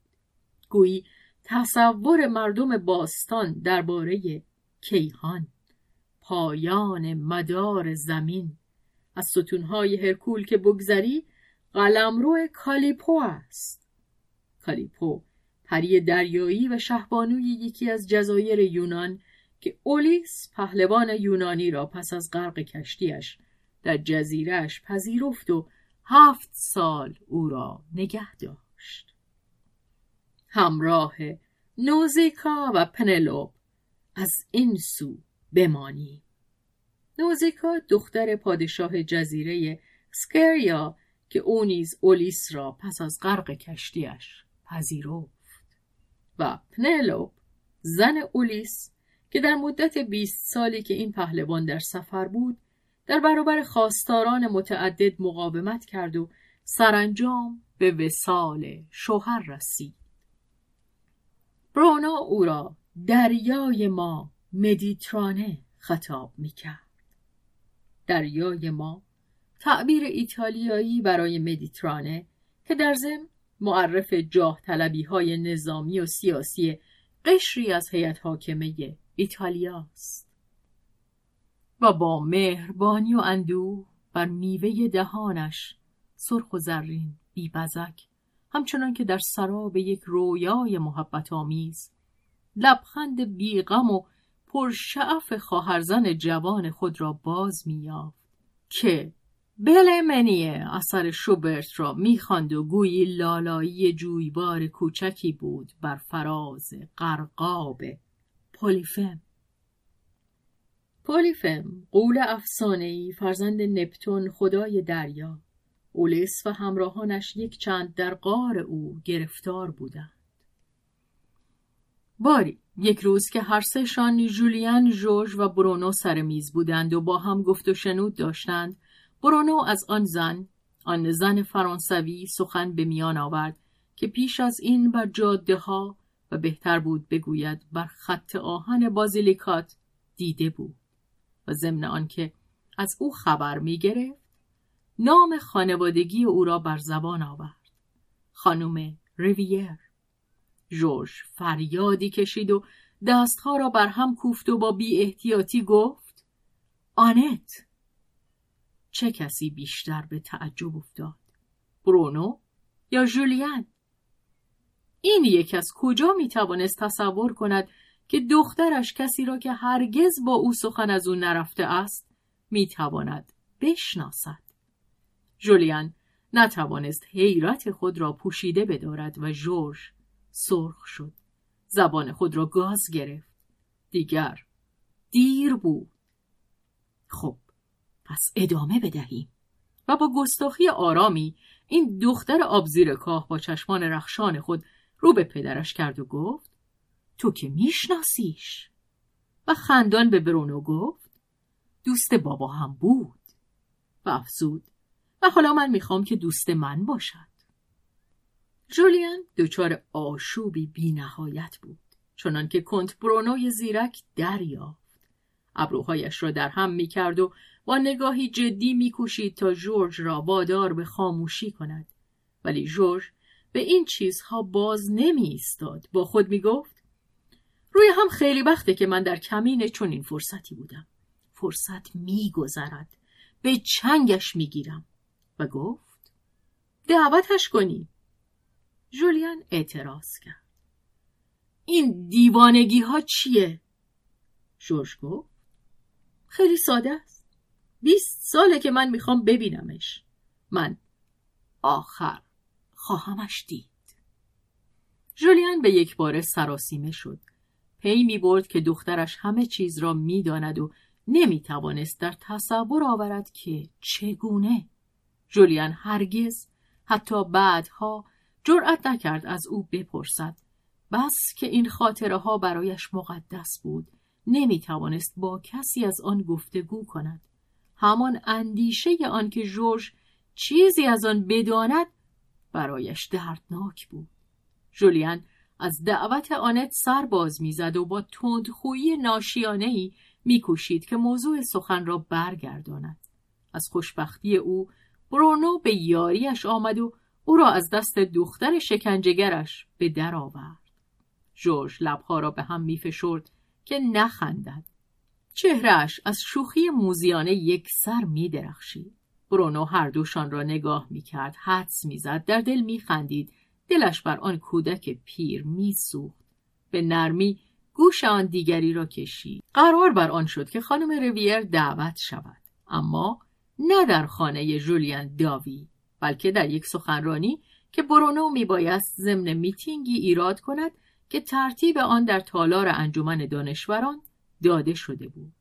گویی تصور مردم باستان درباره کیهان پایان مدار زمین. از ستونهای هرکول که بگذری قلمرو کالیپو است. کالیپو پری دریایی و شهبانوی یکی از جزایر یونان که اولیس پهلوان یونانی را پس از غرق کشتیش در جزیرش پذیرفت و هفت سال او را نگه داشت. همراه نوزیکا و پنلوب از این سو بمانی. نوزیکا دختر پادشاه جزیره سکریا که او نیز اولیس را پس از غرق کشتیش پذیرفت. و پنلوب زن اولیس که در مدت بیست سالی که این پهلوان در سفر بود در برابر خواستاران متعدد مقاومت کرد و سرانجام به وسال شوهر رسید برونو او را دریای ما مدیترانه خطاب می کرد. دریای ما تعبیر ایتالیایی برای مدیترانه که در ضمن معرف جاه طلبی های نظامی و سیاسی قشری از هیئت حاکمه ایتالیاست و با مهربانی و اندوه بر میوه دهانش سرخ و زرین بیبزک همچنان که در سراب یک رویای محبت آمیز لبخند بیغم و پرشعف خواهرزن جوان خود را باز میافت که بلمنیه اثر شوبرت را می‌خواند و گویی لالایی جویبار کوچکی بود بر فراز قرقاب پولیفم. پولیفم قول افسانهای فرزند نپتون خدای دریا. اولیس و همراهانش یک چند در قار او گرفتار بودند. باری یک روز که هر سهشان جولیان ژورژ و برونو سر میز بودند و با هم گفت و شنود داشتند برونو از آن زن آن زن فرانسوی سخن به میان آورد که پیش از این بر جاده ها و بهتر بود بگوید بر خط آهن بازیلیکات دیده بود و ضمن آنکه از او خبر می گرفت نام خانوادگی او را بر زبان آورد. خانم ریویر. جورج فریادی کشید و دستها را بر هم کوفت و با بی احتیاطی گفت آنت! چه کسی بیشتر به تعجب افتاد؟ برونو یا جولیان این یک از کجا می توانست تصور کند که دخترش کسی را که هرگز با او سخن از او نرفته است می تواند بشناسد؟ جولیان نتوانست حیرت خود را پوشیده بدارد و جورج سرخ شد. زبان خود را گاز گرفت. دیگر دیر بود. خب پس ادامه بدهیم و با گستاخی آرامی این دختر آبزیر کاه با چشمان رخشان خود رو به پدرش کرد و گفت تو که میشناسیش. و خندان به برونو گفت دوست بابا هم بود. و افزود و حالا من می‌خوام که دوست من باشد. جولیان دچار آشوبی بی نهایت بود چنان که کنت برونوی زیرک دریافت. ابروهایش را در هم می‌کرد و با نگاهی جدی میکوشید تا جورج را وادار به خاموشی کند. ولی جورج به این چیزها باز نمی ایستاد با خود می گفت روی هم خیلی وقته که من در کمین چنین فرصتی بودم. فرصت میگذرد. به چنگش می‌گیرم. و گفت دعوتش کنی. جولیان اعتراض کرد. این دیوانگی ها چیه؟ جورج گفت. خیلی ساده است. بیست ساله که من می‌خوام ببینمش. من. آخر. خواهمش دید. جولیان به یک بار سراسیمه شد. پی می برد که دخترش همه چیز را می‌داند و نمی توانست در تصور آورد که چگونه. جولیان هرگز حتی بعدها جرأت نکرد از او بپرسد. بس که این خاطره ها برایش مقدس بود. نمی توانست با کسی از آن گفتگو کند. همان اندیشه آن که جورج چیزی از آن بداند برایش دردناک بود. جولیان از دعوت آنت سر باز می‌زد و با تندخویی ناشیانه ای میکوشید که موضوع سخن را برگرداند. از خوشبختی او برونو به یاریش آمد و او را از دست دختر شکنجهگرش به در آورد. جورج لبها را به هم میفشرد که نخندد چهرهش از شوخی موزیانه یک سر می درخشید. برونو هر دوشان را نگاه می کرد. حدس می زد. در دل می خندید. دلش بر آن کودک پیر می سوخت. به نرمی گوش آن دیگری را کشید. قرار بر آن شد که خانم رویر دعوت شود. اما نه در خانه جولیان داوی بلکه در یک سخنرانی که برونو می بایست ضمن میتینگی ایراد کند که ترتیب آن در تالار انجمن دانشوران داده شده بود.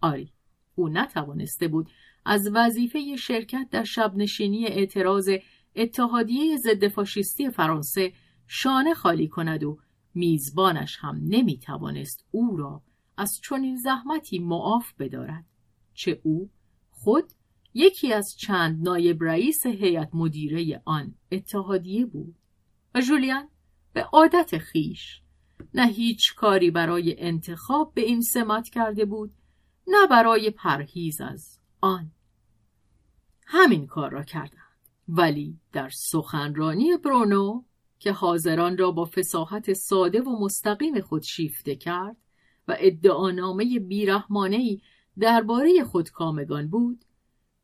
آری، او نتوانسته بود از وظیفه شرکت در شبنشینی اعتراض اتحادیه ضد فاشیستی فرانسه شانه خالی کند و میزبانش هم نمی‌توانست او را از چنین زحمتی معاف بدارد چه او خود یکی از چند نایب رئیس هیئت مدیره آن اتحادیه بود و جولیان به عادت خیش. نه هیچ کاری برای انتخاب به این سمت کرده بود نه برای پرهیز از آن. همین کار را کردند. ولی در سخنرانی برونو که حاضران را با فساحت ساده و مستقیم خود شیفته کرد و ادعانامه بیرحمانهای درباره خودکامگان بود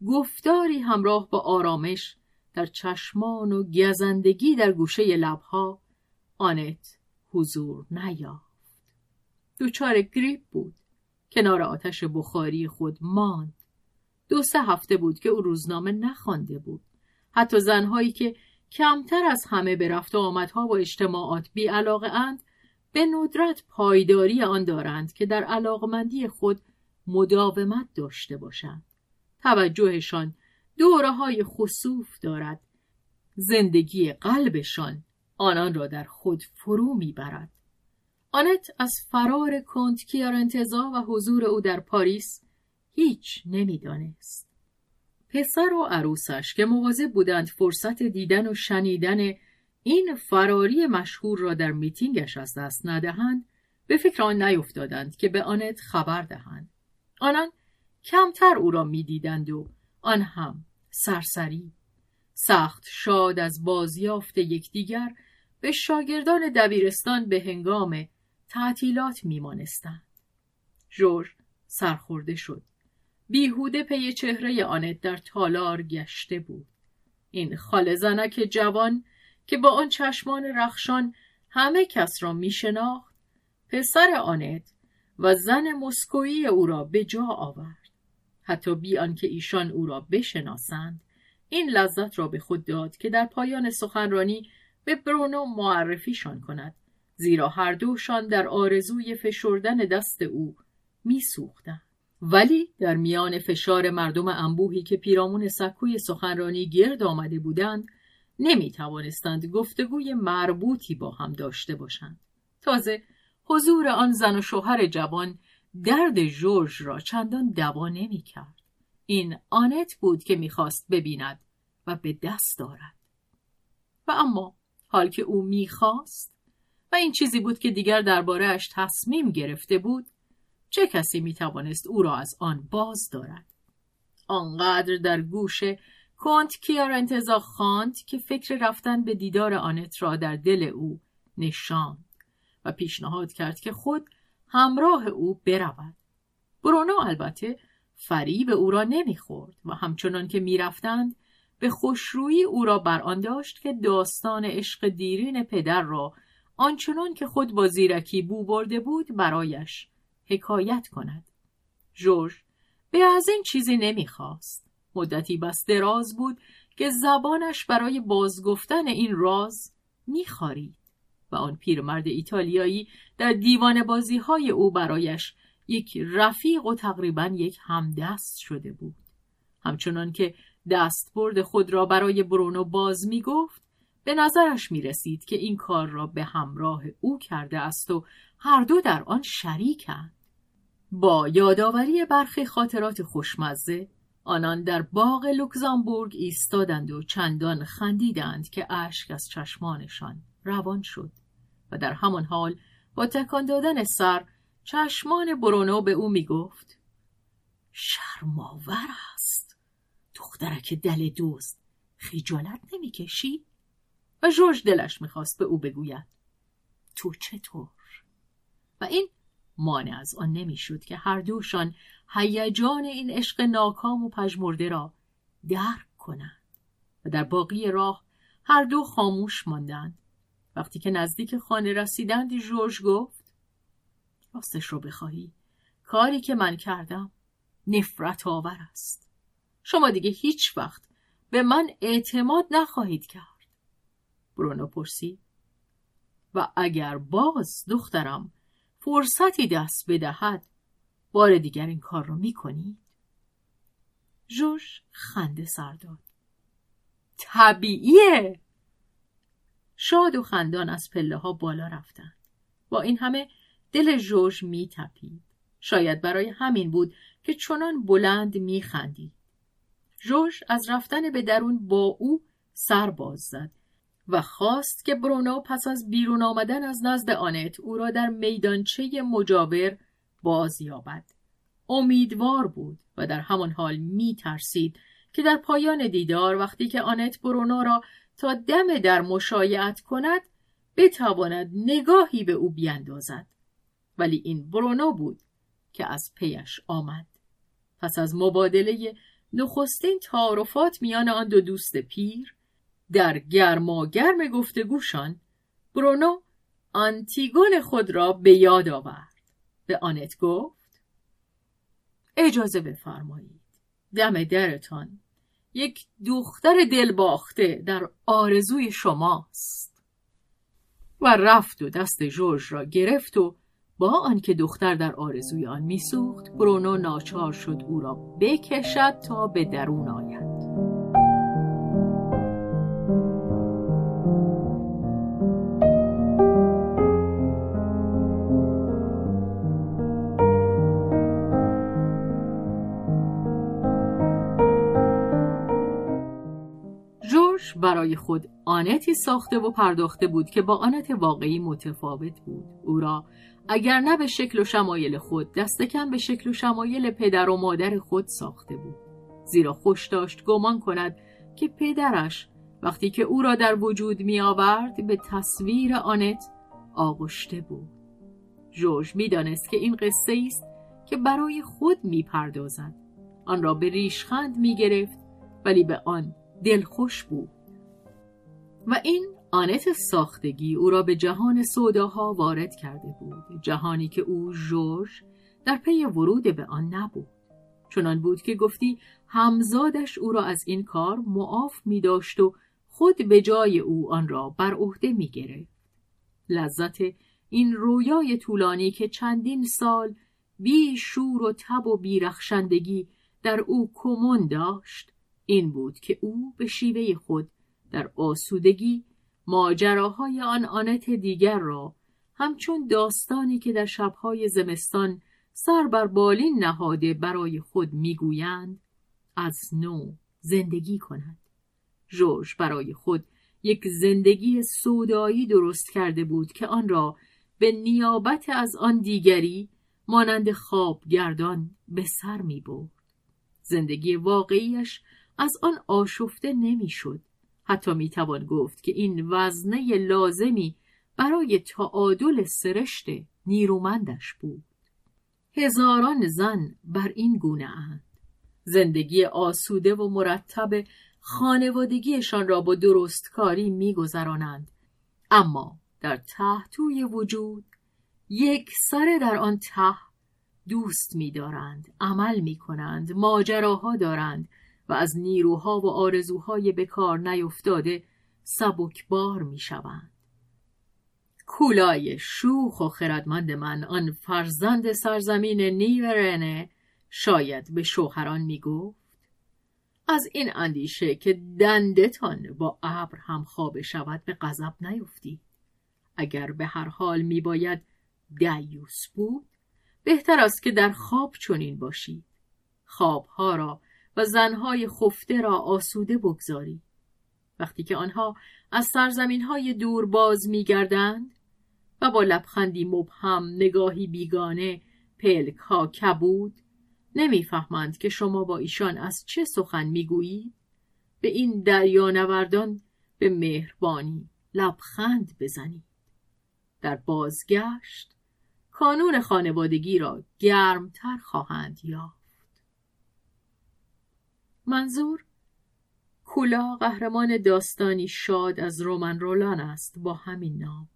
گفتاری همراه با آرامش در چشمان و گزندگی در گوشه لبها آنت حضور نیافت. دوچار گریپ بود. کنار آتش بخاری خود ماند. دو سه هفته بود که او روزنامه نخوانده بود. حتی زنهایی که کمتر از همه به رفت و آمدها و اجتماعات بی علاقه اند به ندرت پایداری آن دارند که در علاقمندی خود مداومت داشته باشند. توجهشان دوره های خصوف دارد. زندگی قلبشان آنان را در خود فرو می‌برد. آنت از فرار کنت کیارنتزا و حضور او در پاریس هیچ نمی‌دانست. پسر و عروسش که مواظب بودند فرصت دیدن و شنیدن این فراری مشهور را در میتینگش از دست ندهند به فکر آن نیفتادند که به آنت خبر دهند. آنان کمتر او را می‌دیدند و آن هم سرسری. سخت شاد از بازیافت یکدیگر به شاگردان دبیرستان به هنگام تعطیلات میمانستند. جورج سرخورده شد. بیهوده پی چهره آنت در تالار گشته بود. این خال زنک جوان که با آن چشمان رخشان همه کس را میشناخت پسر آنت و زن مسکویی او را به جا آورد. حتی بی آنکه ایشان او را بشناسند این لذت را به خود داد که در پایان سخنرانی به برونو معرفیشان کند زیرا هر دوشان در آرزوی فشردن دست او میسوختند ولی در میان فشار مردم انبوهی که پیرامون سکوی سخنرانی گرد آمده بودند نمی توانستند گفتگوی مربوطی با هم داشته باشند تازه حضور آن زن و شوهر جوان درد جورج را چندان دوا نمی کرد. این آنت بود که می‌خواست ببیند و به دست دارد. و اما حال که او می‌خواست و این چیزی بود که دیگر دربارهاش تصمیم گرفته بود چه کسی می‌توانست او را از آن باز دارد؟ آنقدر در گوش کنت کیار انتظا خواند که فکر رفتن به دیدار آنت را در دل او نشاند و پیشنهاد کرد که خود همراه او برود. برونو البته فریب او را نمی‌خورد و همچنان که می‌رفتند به خوشرویی او را بر آن داشت که داستان عشق دیرین پدر را آنچنان که خود با زیرکی بو برده بود برایش حکایت کند. جورج به از این چیزی نمی‌خواست. مدتی بس دراز بود که زبانش برای بازگفتن این راز میخارید و آن پیرمرد ایتالیایی در دیوان بازی های او برایش یک رفیق و تقریبا یک همدست شده بود. همچنان که دستبرد خود را برای برونو باز می گفت به نظرش می رسید که این کار را به همراه او کرده است و هر دو در آن شریکند. با یادآوری برخی خاطرات خوشمزه آنان در باغ لوکزامبورگ ایستادند و چندان خندیدند که اشک از چشمانشان روان شد و در همان حال با تکان دادن سر چشمان برونو به او می‌گفت شرماور است دخترک دل دوست. خجالت نمی‌کشی؟ و جورج دلش می‌خواست به او بگوید. تو چطور؟ و این مانع از آن نمی‌شد که هر دوشان هیجان این عشق ناکام و پژمرده را درک کنند و در باقی راه هر دو خاموش ماندند. وقتی که نزدیک خانه رسیدند جورج گفت راستش رو بخواهی. کاری که من کردم نفرت آور است. شما دیگه هیچ وقت به من اعتماد نخواهید کرد. برونو پرسید و اگر باز دخترم فرصتی دست بدهد بار دیگر این کار رو می‌کنید؟ جوش خنده سر داد. طبیعیه! شاد و خندان از پله ها بالا رفتند. با این همه دل جوش می تپید. شاید برای همین بود که چنان بلند می خندید. جوش از رفتن به درون با او سر باز زد و خواست که برونو پس از بیرون آمدن از نزد آنت او را در میدانچه مجاور باز یابد. امیدوار بود و در همان حال می ترسید که در پایان دیدار وقتی که آنت برونو را تا دم در مشایعت کند بتواند نگاهی به او بیندازد ولی این برونو بود که از پیش آمد پس از مبادله نخستین تعارفات میان آن دو دوست پیر در گرماگرم گفتگوشان برونو آنتیگون خود را به یاد آورد. به آنت گفت اجازه بفرمایید. دم درتان یک دختر دلباخته در آرزوی شماست. و رفت و دست جورج را گرفت و با آنکه دختر در آرزوی آن میسوخت برونو ناچار شد او را بکشد تا به درون آید. برای خود آنتی ساخته و پرداخته بود که با آنت واقعی متفاوت بود. او را اگر نه به شکل و شمایل خود دست کم به شکل و شمایل پدر و مادر خود ساخته بود. زیرا خوش داشت گمان کند که پدرش وقتی که او را در وجود می آورد به تصویر آنت آغشته بود. جورج می‌دانست که این قصه است که برای خود می پردازد. آن را به ریشخند می گرفت ولی به آن دلخوش بود. و این آنت ساختگی او را به جهان سوداها وارد کرده بود جهانی که او جورج در پی ورود به آن نبود چنان بود که گفتی همزادش او را از این کار معاف می داشت و خود به جای او آن را بر عهده می گرفت. لذت این رویای طولانی که چندین سال بی شور و تب و بیرخشندگی در او کمون داشت این بود که او به شیوه خود در آسودگی ماجراهای آن آنت دیگر را همچون داستانی که در شبهای زمستان سر بر بالین نهاده برای خود می‌گویند از نو زندگی کند جورج برای خود یک زندگی سودایی درست کرده بود که آن را به نیابت از آن دیگری مانند خواب گردان به سر می برد. زندگی واقعیش از آن آشفته نمی‌شد. حتی می‌توان گفت که این وزنه لازمی برای تعادل سرشت نیرومندش بود. هزاران زن بر این گونه اند. زندگی آسوده و مرتب خانوادگیشان را با درستکاری میگذرانند اما در تحتوی وجود یک سر در آن ته دوست میدارند عمل می‌کنند ماجراها دارند از نیروها و آرزوهای بکار نیفتاده سبکبار می شوند. کولای شوخ و خردمند من آن فرزند سرزمین نیورنه شاید به شوهران می گفت از این اندیشه که دندتان با ابر هم خواب شود به غضب نیفتید. اگر به هر حال می باید دیوس بود بهتر است که در خواب چنین باشید. خوابها را و زنهای خفته را آسوده بگذارید وقتی که آنها از سرزمین های دور باز می گردند و با لبخندی مبهم نگاهی بیگانه پلک ها کبود نمی‌فهمند که شما با ایشان از چه سخن می‌گویید به این دریانوردان به مهربانی لبخند بزنید. در بازگشت کانون خانوادگی را گرمتر خواهند یافت. منظور؟ کولا قهرمان داستانی شاد از رومن رولان است با همین نام.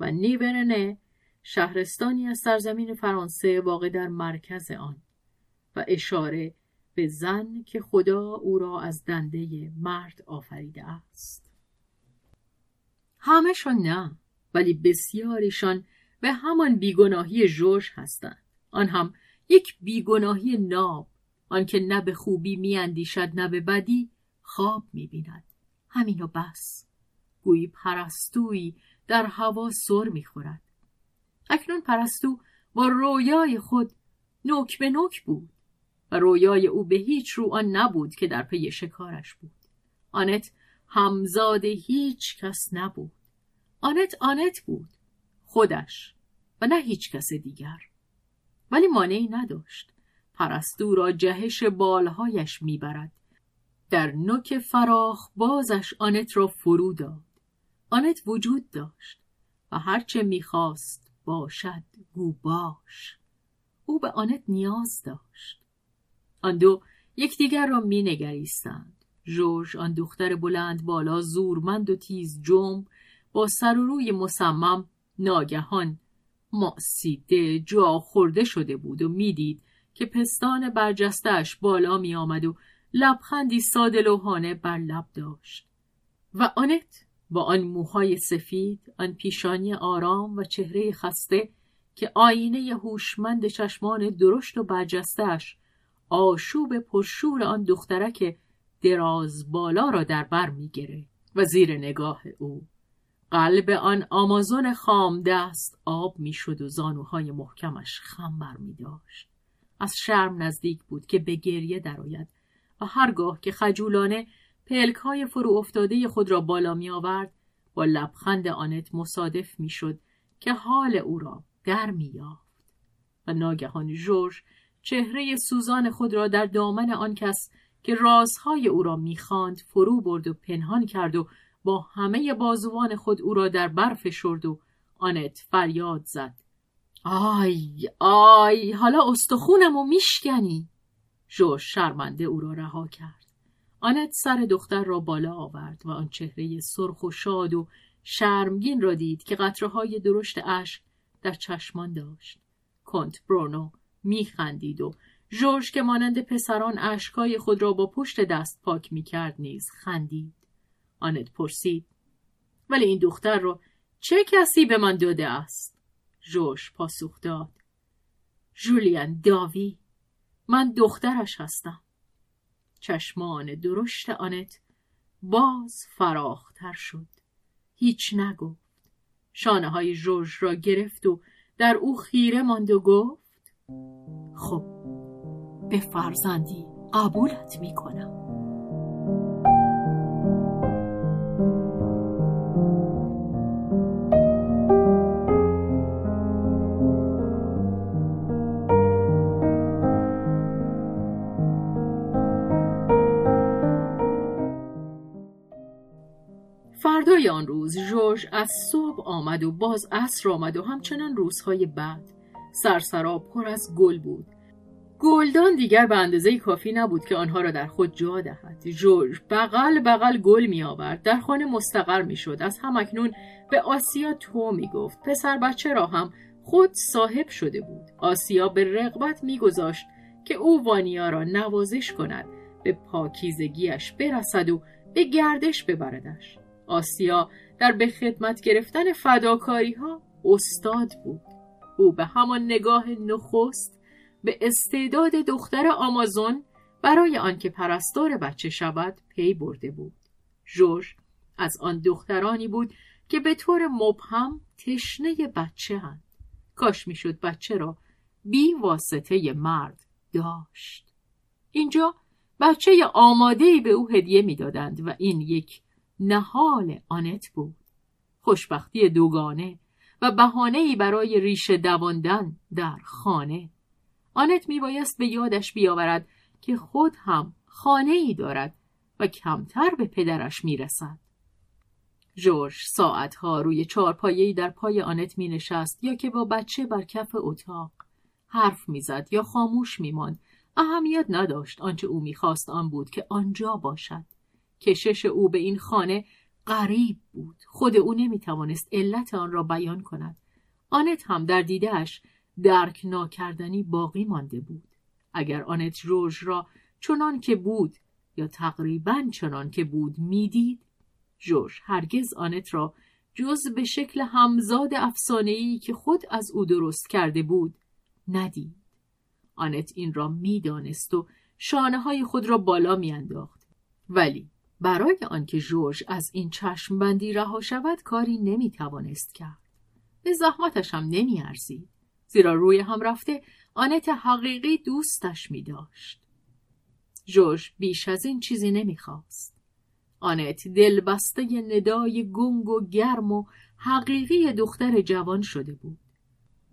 و نیورنه شهرستانی از سرزمین فرانسه واقع در مرکز آن. و اشاره به زن که خدا او را از دنده مرد آفریده است. همهشان نه ولی بسیاریشان به همان بیگناهی جوش هستند. آن هم یک بیگناهی ناب آنکه نه به خوبی میاندیشد نه به بدی خواب می‌بیند. همین و بس. گویی پرستویی در هوا سر می‌خورد. اکنون پرستو با رویای خود نوک به نوک بود و رویای او به هیچ رو آن نبود که در پی شکارش بود. آنت همزاد هیچ کس نبود. آنت آنت بود خودش و نه هیچ کس دیگر. ولی مانعی نداشت. پرستو را جهش بالهایش می‌برد. در نوک فراخ بازش آنت را فرو داد. آنت وجود داشت و هرچه می‌خواست باشد گو باش. او به آنت نیاز داشت. آن دو یکدیگر را مینگریستند. جورج آن دختر بلند بالا زورمند و تیز جنب با سر و روی مصمم ناگهان ماسیده جا خورده شده بود و می‌دید که پستان برجستش بالا می آمد و لبخندی ساده لوحانه بر لب داشت و آنت با آن موهای سفید آن پیشانی آرام و چهره خسته که آینه هوشمند چشمان درشت و برجستش آشوب پرشور آن دخترک دراز بالا را در بر می‌گیره و زیر نگاه او قلب آن آمازون خام دست آب می‌شد و زانوهای محکمش خم بر می داشت. از شرم نزدیک بود که به گریه درآید و هرگاه که خجولانه پلک های فرو افتاده خود را بالا می آورد با لبخند آنت مصادف می شد که حال او را در می یافت و ناگهان جورج چهره سوزان خود را در دامن آن کس که رازهای او را می‌خواند فرو برد و پنهان کرد و با همه بازوان خود او را در برف شرد و آنت فریاد زد. آی آی حالا استخونم و میشکنی. جوش شرمنده او را رها کرد. آنت سر دختر را بالا آورد و آن چهره سرخ و شاد و شرمگین را دید که قطره های درشت اشک در چشمان داشت. کنت برونو میخندید و جورج که مانند پسران اشکای خود را با پشت دست پاک می‌کرد نیز خندید. آنت پرسید ولی این دختر را چه کسی به من داده است؟ جوش پاسخ داد. جولیان داوی من دخترش هستم. چشمان درشت آنت باز فراختر شد. هیچ نگفت. شانه های جورج را گرفت و در او خیره ماند و گفت خب به فرزندی قبولت می‌کنم. فردای آن روز جورج از صبح آمد و باز عصر آمد و همچنان روزهای بعد. سرسرا پر از گل بود. گلدان دیگر به اندازه کافی نبود که آنها را در خود جا دهد. جورج بغل بغل گل می آورد در خانه مستقر می شد از همکنون به آسیا تو می گفت پسر بچه را هم خود صاحب شده بود. آسیا به رغبت می گذاشت که او وانیا را نوازش کند. به پاکیزگیش برسد و به گردش ببردش. آسیا در به خدمت گرفتن فداکاری ها استاد بود. او به همان نگاه نخست به استعداد دختر آمازون برای آنکه پرستار بچه شود پی برده بود. جورج از آن دخترانی بود که به طور مبهم تشنه بچه هند. کاش می‌شد بچه را بی واسطه مرد داشت. اینجا بچه آماده به او هدیه می‌دادند و این یک نهال آنت بود. خوشبختی دوگانه و بهانه‌ای برای ریشه دواندن در خانه. آنت میبایست به یادش بیاورد که خود هم خانه ای دارد و کمتر به پدرش می‌رسد. جورج ساعتها روی چارپایهای در پای آنت می نشست یا که با بچه بر کف اتاق حرف می‌زد یا خاموش میماند. اهمیت نداشت. آنچه او می‌خواست آن بود که آنجا باشد. کشش او به این خانه غریب بود. خود او نمی‌توانست علت آن را بیان کند. آنت هم در دیدهش درک ناکردنی باقی مانده بود. اگر آنت جورج را چنان که بود یا تقریبا چنان که بود می‌دید جورج هرگز آنت را جز به شکل همزاد افسانه‌ای که خود از او درست کرده بود ندید. آنت این را می‌دانست و شانه های خود را بالا میانداخت. ولی برای آنکه جورج از این چشم بندی رها شود کاری نمی‌توانست کرد به زحمتش هم نمیارزید زیرا روی هم رفته آنت حقیقی دوستش می داشت. جورج بیش از این چیزی نمی‌خواست. آنت دلبسته ندای گنگ و گرم و حقیقی دختر جوان شده بود.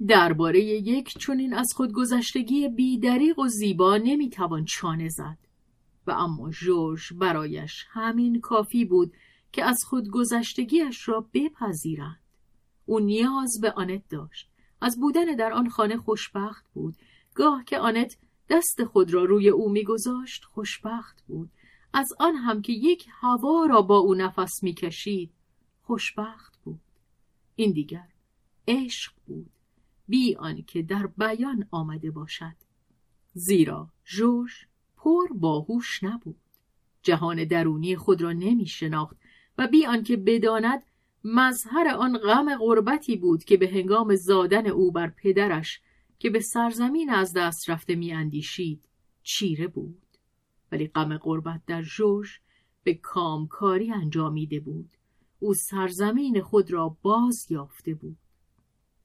درباره یک چونین از خودگذشتگی بیدریق و زیبا نمی‌توان چانه زد و اما جورج برایش همین کافی بود که از خودگذشتگیش را بپذیرند. او نیاز به آنت داشت. از بودن در آن خانه خوشبخت بود. گاه که آنت دست خود را روی او میگذاشت خوشبخت بود. از آن هم که یک هوا را با او نفس می‌کشید خوشبخت بود. این دیگر عشق بود. بی آنکه در بیان آمده باشد. زیرا جوش پر باهوش نبود. جهان درونی خود را نمی شناخت و بی آنکه بداند مظهر آن غم غربتی بود که به هنگام زادن او بر پدرش که به سرزمین از دست رفته میاندیشید چیره بود. ولی غم غربت در جوش به کامکاری انجامیده بود. او سرزمین خود را باز یافته بود.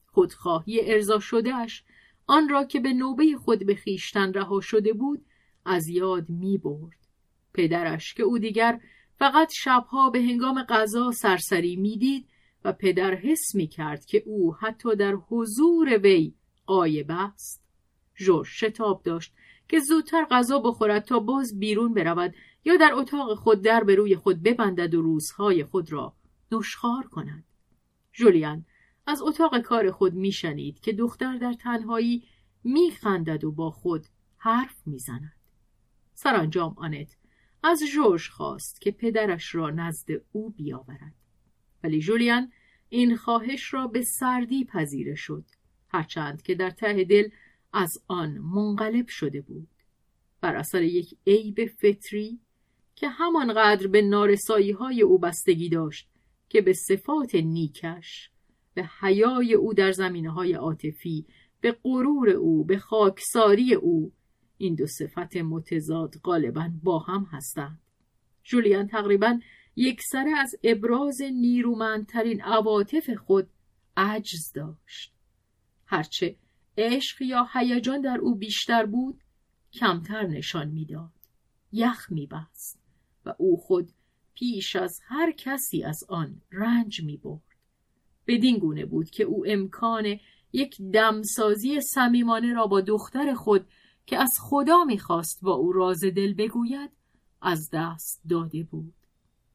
خودخواهی ارضا شدهش آن را که به نوبه خود به خیشتن رها شده بود از یاد می برد. پدرش که او دیگر فقط شبها به هنگام غذا سرسری می‌دید و پدر حس می کرد که او حتی در حضور وی قایب است. جورج شتاب داشت که زودتر غذا بخورد تا باز بیرون برود یا در اتاق خود در به روی خود ببندد و روزهای خود را نشخار کند. جولیان از اتاق کار خود میشنید که دختر در تنهایی میخندد و با خود حرف می‌زند سرانجام آنت. از جورج خواست که پدرش را نزد او بیاورد. ولی جولیان این خواهش را به سردی پذیره شد هرچند که در ته دل از آن منقلب شده بود. بر اثر یک عیب فطری که همانقدر به نارسایی های او بستگی داشت که به صفات نیکش به حیای او در زمینه های عاطفی به غرور او به خاکساری او این دو صفت متضاد غالبا با هم هستند. جولیان تقریبا سره از ابراز نیرومندترین عواطف خود عجز داشت. هرچه عشق یا هیجان در او بیشتر بود کمتر نشان می‌داد. یخ میبست و او خود پیش از هر کسی از آن رنج می‌برد. بدین گونه بود که او امکان یک دمسازی صمیمانه را با دختر خود که از خدا می‌خواست با او راز دل بگوید از دست داده بود.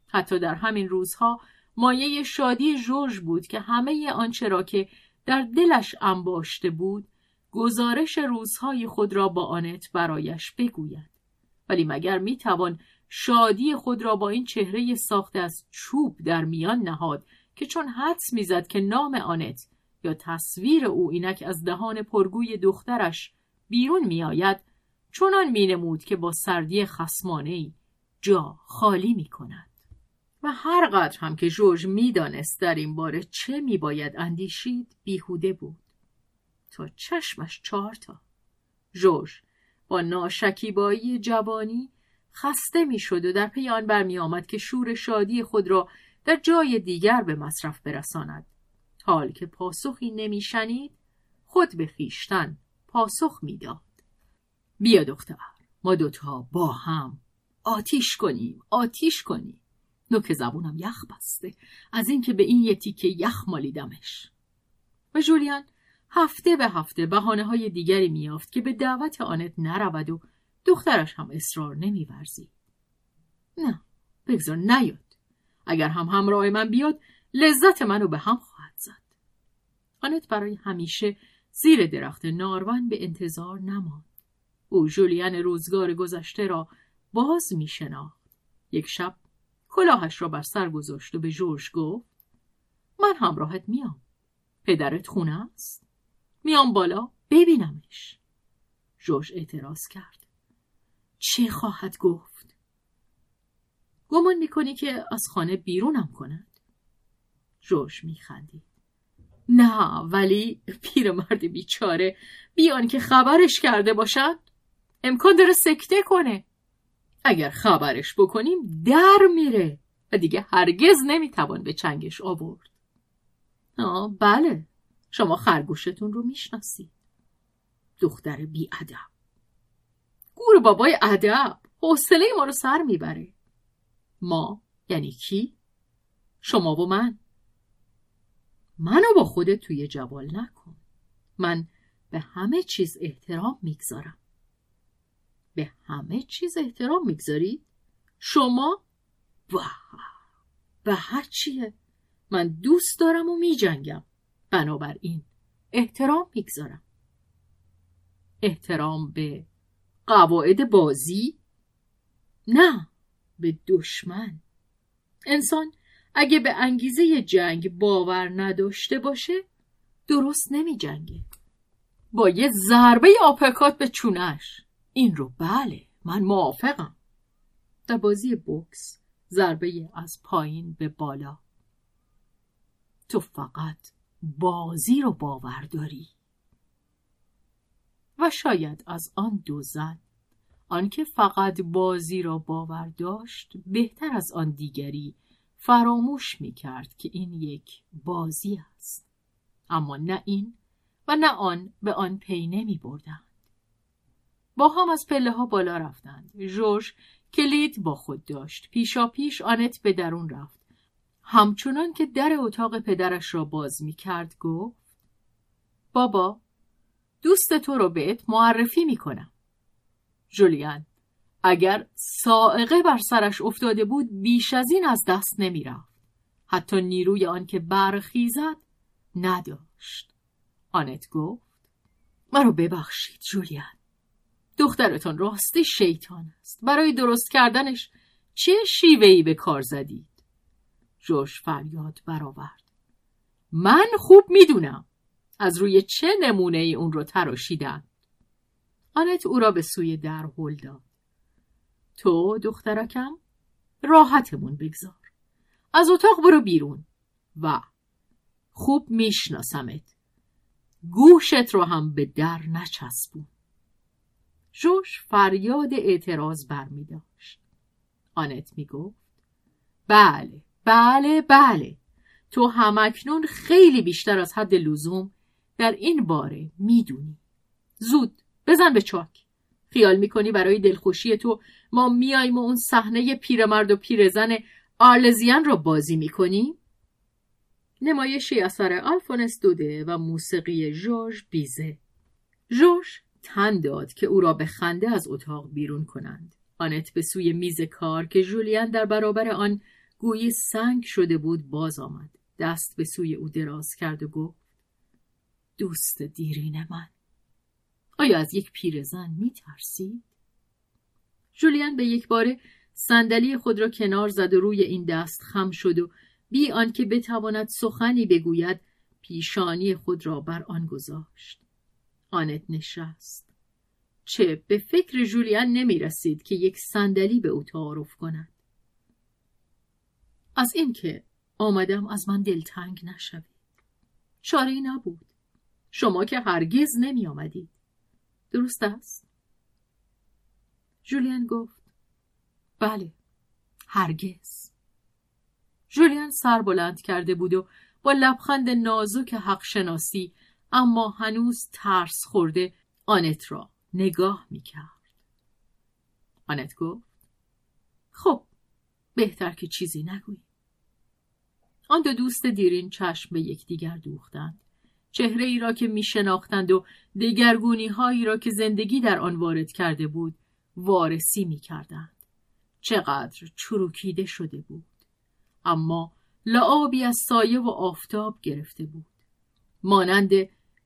حتی در همین روزها مایه شادی جورج بود که همه آنچه را که در دلش انباشته بود گزارش روزهای خود را با آنت برایش بگوید. ولی مگر می‌توان شادی خود را با این چهره ساخته از چوب در میان نهاد که چون حدس می‌زد که نام آنت یا تصویر او اینک از دهان پرگوی دخترش بیرون میآید چونان مینمود که با سردی خسمانه جا خالی می کند. و هر قدر هم که جورج می‌دانست در این باره چه میباید اندیشید بیهوده بود. تا چشمش چهار تا. جورج با ناشکیبایی جوانی خسته می‌شد و در پی آن برمی آمد که شور شادی خود را در جای دیگر به مصرف برساند. حال که پاسخی نمیشنید خود به خیشتن پاسخ می‌داد. بیا دختر ما دوتا با هم آتیش کنیم آتیش کنیم. نوک زبونم یخ بسته از اینکه به این یه تیکه یخ مالیدمش. و جولیان هفته به هفته بحانه های دیگری میافت که به دعوت آنت نرود و دخترش هم اصرار نمیورزید. نه بگذار نیاد. اگر هم همراه من بیاد لذت منو به هم خواهد زد. آنت برای همیشه زیر درخت نارون به انتظار نماند. او جولیان روزگار گذشته را باز می یک شب کلاهش را بر سر گذاشت و به جورج گفت من همراهت میام پدرت خونه است. میام بالا ببینمش. جورج اعتراض کرد. چه خواهد گفت؟ گمان می‌کنی که از خانه بیرونم کند. جورج میخندید. نه ولی پیرمرد بیچاره. بیان که خبرش کرده باشد امکان داره سکته کنه. اگر خبرش بکنیم در میره. و دیگه هرگز نمی‌توان به چنگش آورد. آه بله. شما خرگوشتون رو می‌شناسید. دختر بی ادب گور بابای ادب. حوصله ما رو سر می‌بره. ما یعنی کی؟ شما و من. منو با خودت توی جوال نکن من به همه چیز احترام می‌گذارم به همه چیز احترام می‌گذاری؟ شما؟ به به هر چیه من دوست دارم و میجنگم بنابراین احترام می‌گذارم احترام به قواعد بازی؟ نه به دشمن انسان اگه به انگیزه جنگ باور نداشته باشه درست نمی جنگه. با یه ضربه آپکات به چونش. این رو بله من موافقم. در بازی بوکس ضربه از پایین به بالا. تو فقط بازی رو باور داری. و شاید از آن دو زن آنکه فقط بازی را باور داشت بهتر از آن دیگری فراموش می کرد که این یک بازی است. اما نه این و نه آن به آن پی نمی بردند با هم از پله ها بالا رفتند. جورج کلید با خود داشت. پیشا پیش آنت به درون رفت. همچنان که در اتاق پدرش را باز می کرد گفت بابا دوست تو رو بهت معرفی می کنم جولیان اگر سائقه بر سرش افتاده بود بیش از این از دست نمی رفت. حتی نیروی آن که برخیزد نداشت. آنت گفت مرا ببخشید جولیان. دخترتان راستی شیطان است. برای درست کردنش چه شیوهی به کار زدید؟ جوش فریاد برآورد. من خوب می‌دونم از روی چه نمونه ای اون رو تراشیدن. آنت او را به سوی در هل داد. تو دخترکم راحتمون بگذار. از اتاق برو بیرون. و خوب میشناسمت. گوشت رو هم به در نچسبون. جوش فریاد اعتراض برمی داشت. آنت می گفت بله بله بله. تو همکنون خیلی بیشتر از حد لزوم در این باره می‌دونی. زود بزن به چاک. خیال می‌کنی برای دلخوشی تو ما میایم و اون صحنه پیرمرد و پیرزن آرلزیان را بازی می‌کنیم نمایشی اثر آلفونس دوده و موسیقی جورج بیزه. جورج تن داد که او را به خنده از اتاق بیرون کنند. آنت به سوی میز کار که جولیان در برابر آن گویی سنگ شده بود باز آمد. دست به سوی او دراز کرد و گفت دوست دیرین من. آیا از یک پیرزن می ترسید؟ جولیان به یک باره صندلی خود را کنار زد و روی این دست خم شد و بی آنکه بتواند سخنی بگوید پیشانی خود را بر آن گذاشت. آنت نشست. چه به فکر جولیان نمی رسید که یک صندلی به او تعارف کند. از اینکه آمدم از من دلتنگ نشوید. چاره نبود. شما که هرگز نمی آمدید درست است جولیان گفت بله هرگز جولیان سر بلند کرده بود و با لبخند نازک حق شناسی اما هنوز ترس خورده آنت را نگاه می کرد. آنت گفت خب بهتر که چیزی نگویی. آن دو دوست دیرین چشم به یکدیگر دوختند. چهره ای را که می شناختند و دگرگونی هایی را که زندگی در آن وارد کرده بود وارسی می کردند. چقدر چروکیده شده بود. اما لعابی از سایه و آفتاب گرفته بود. مانند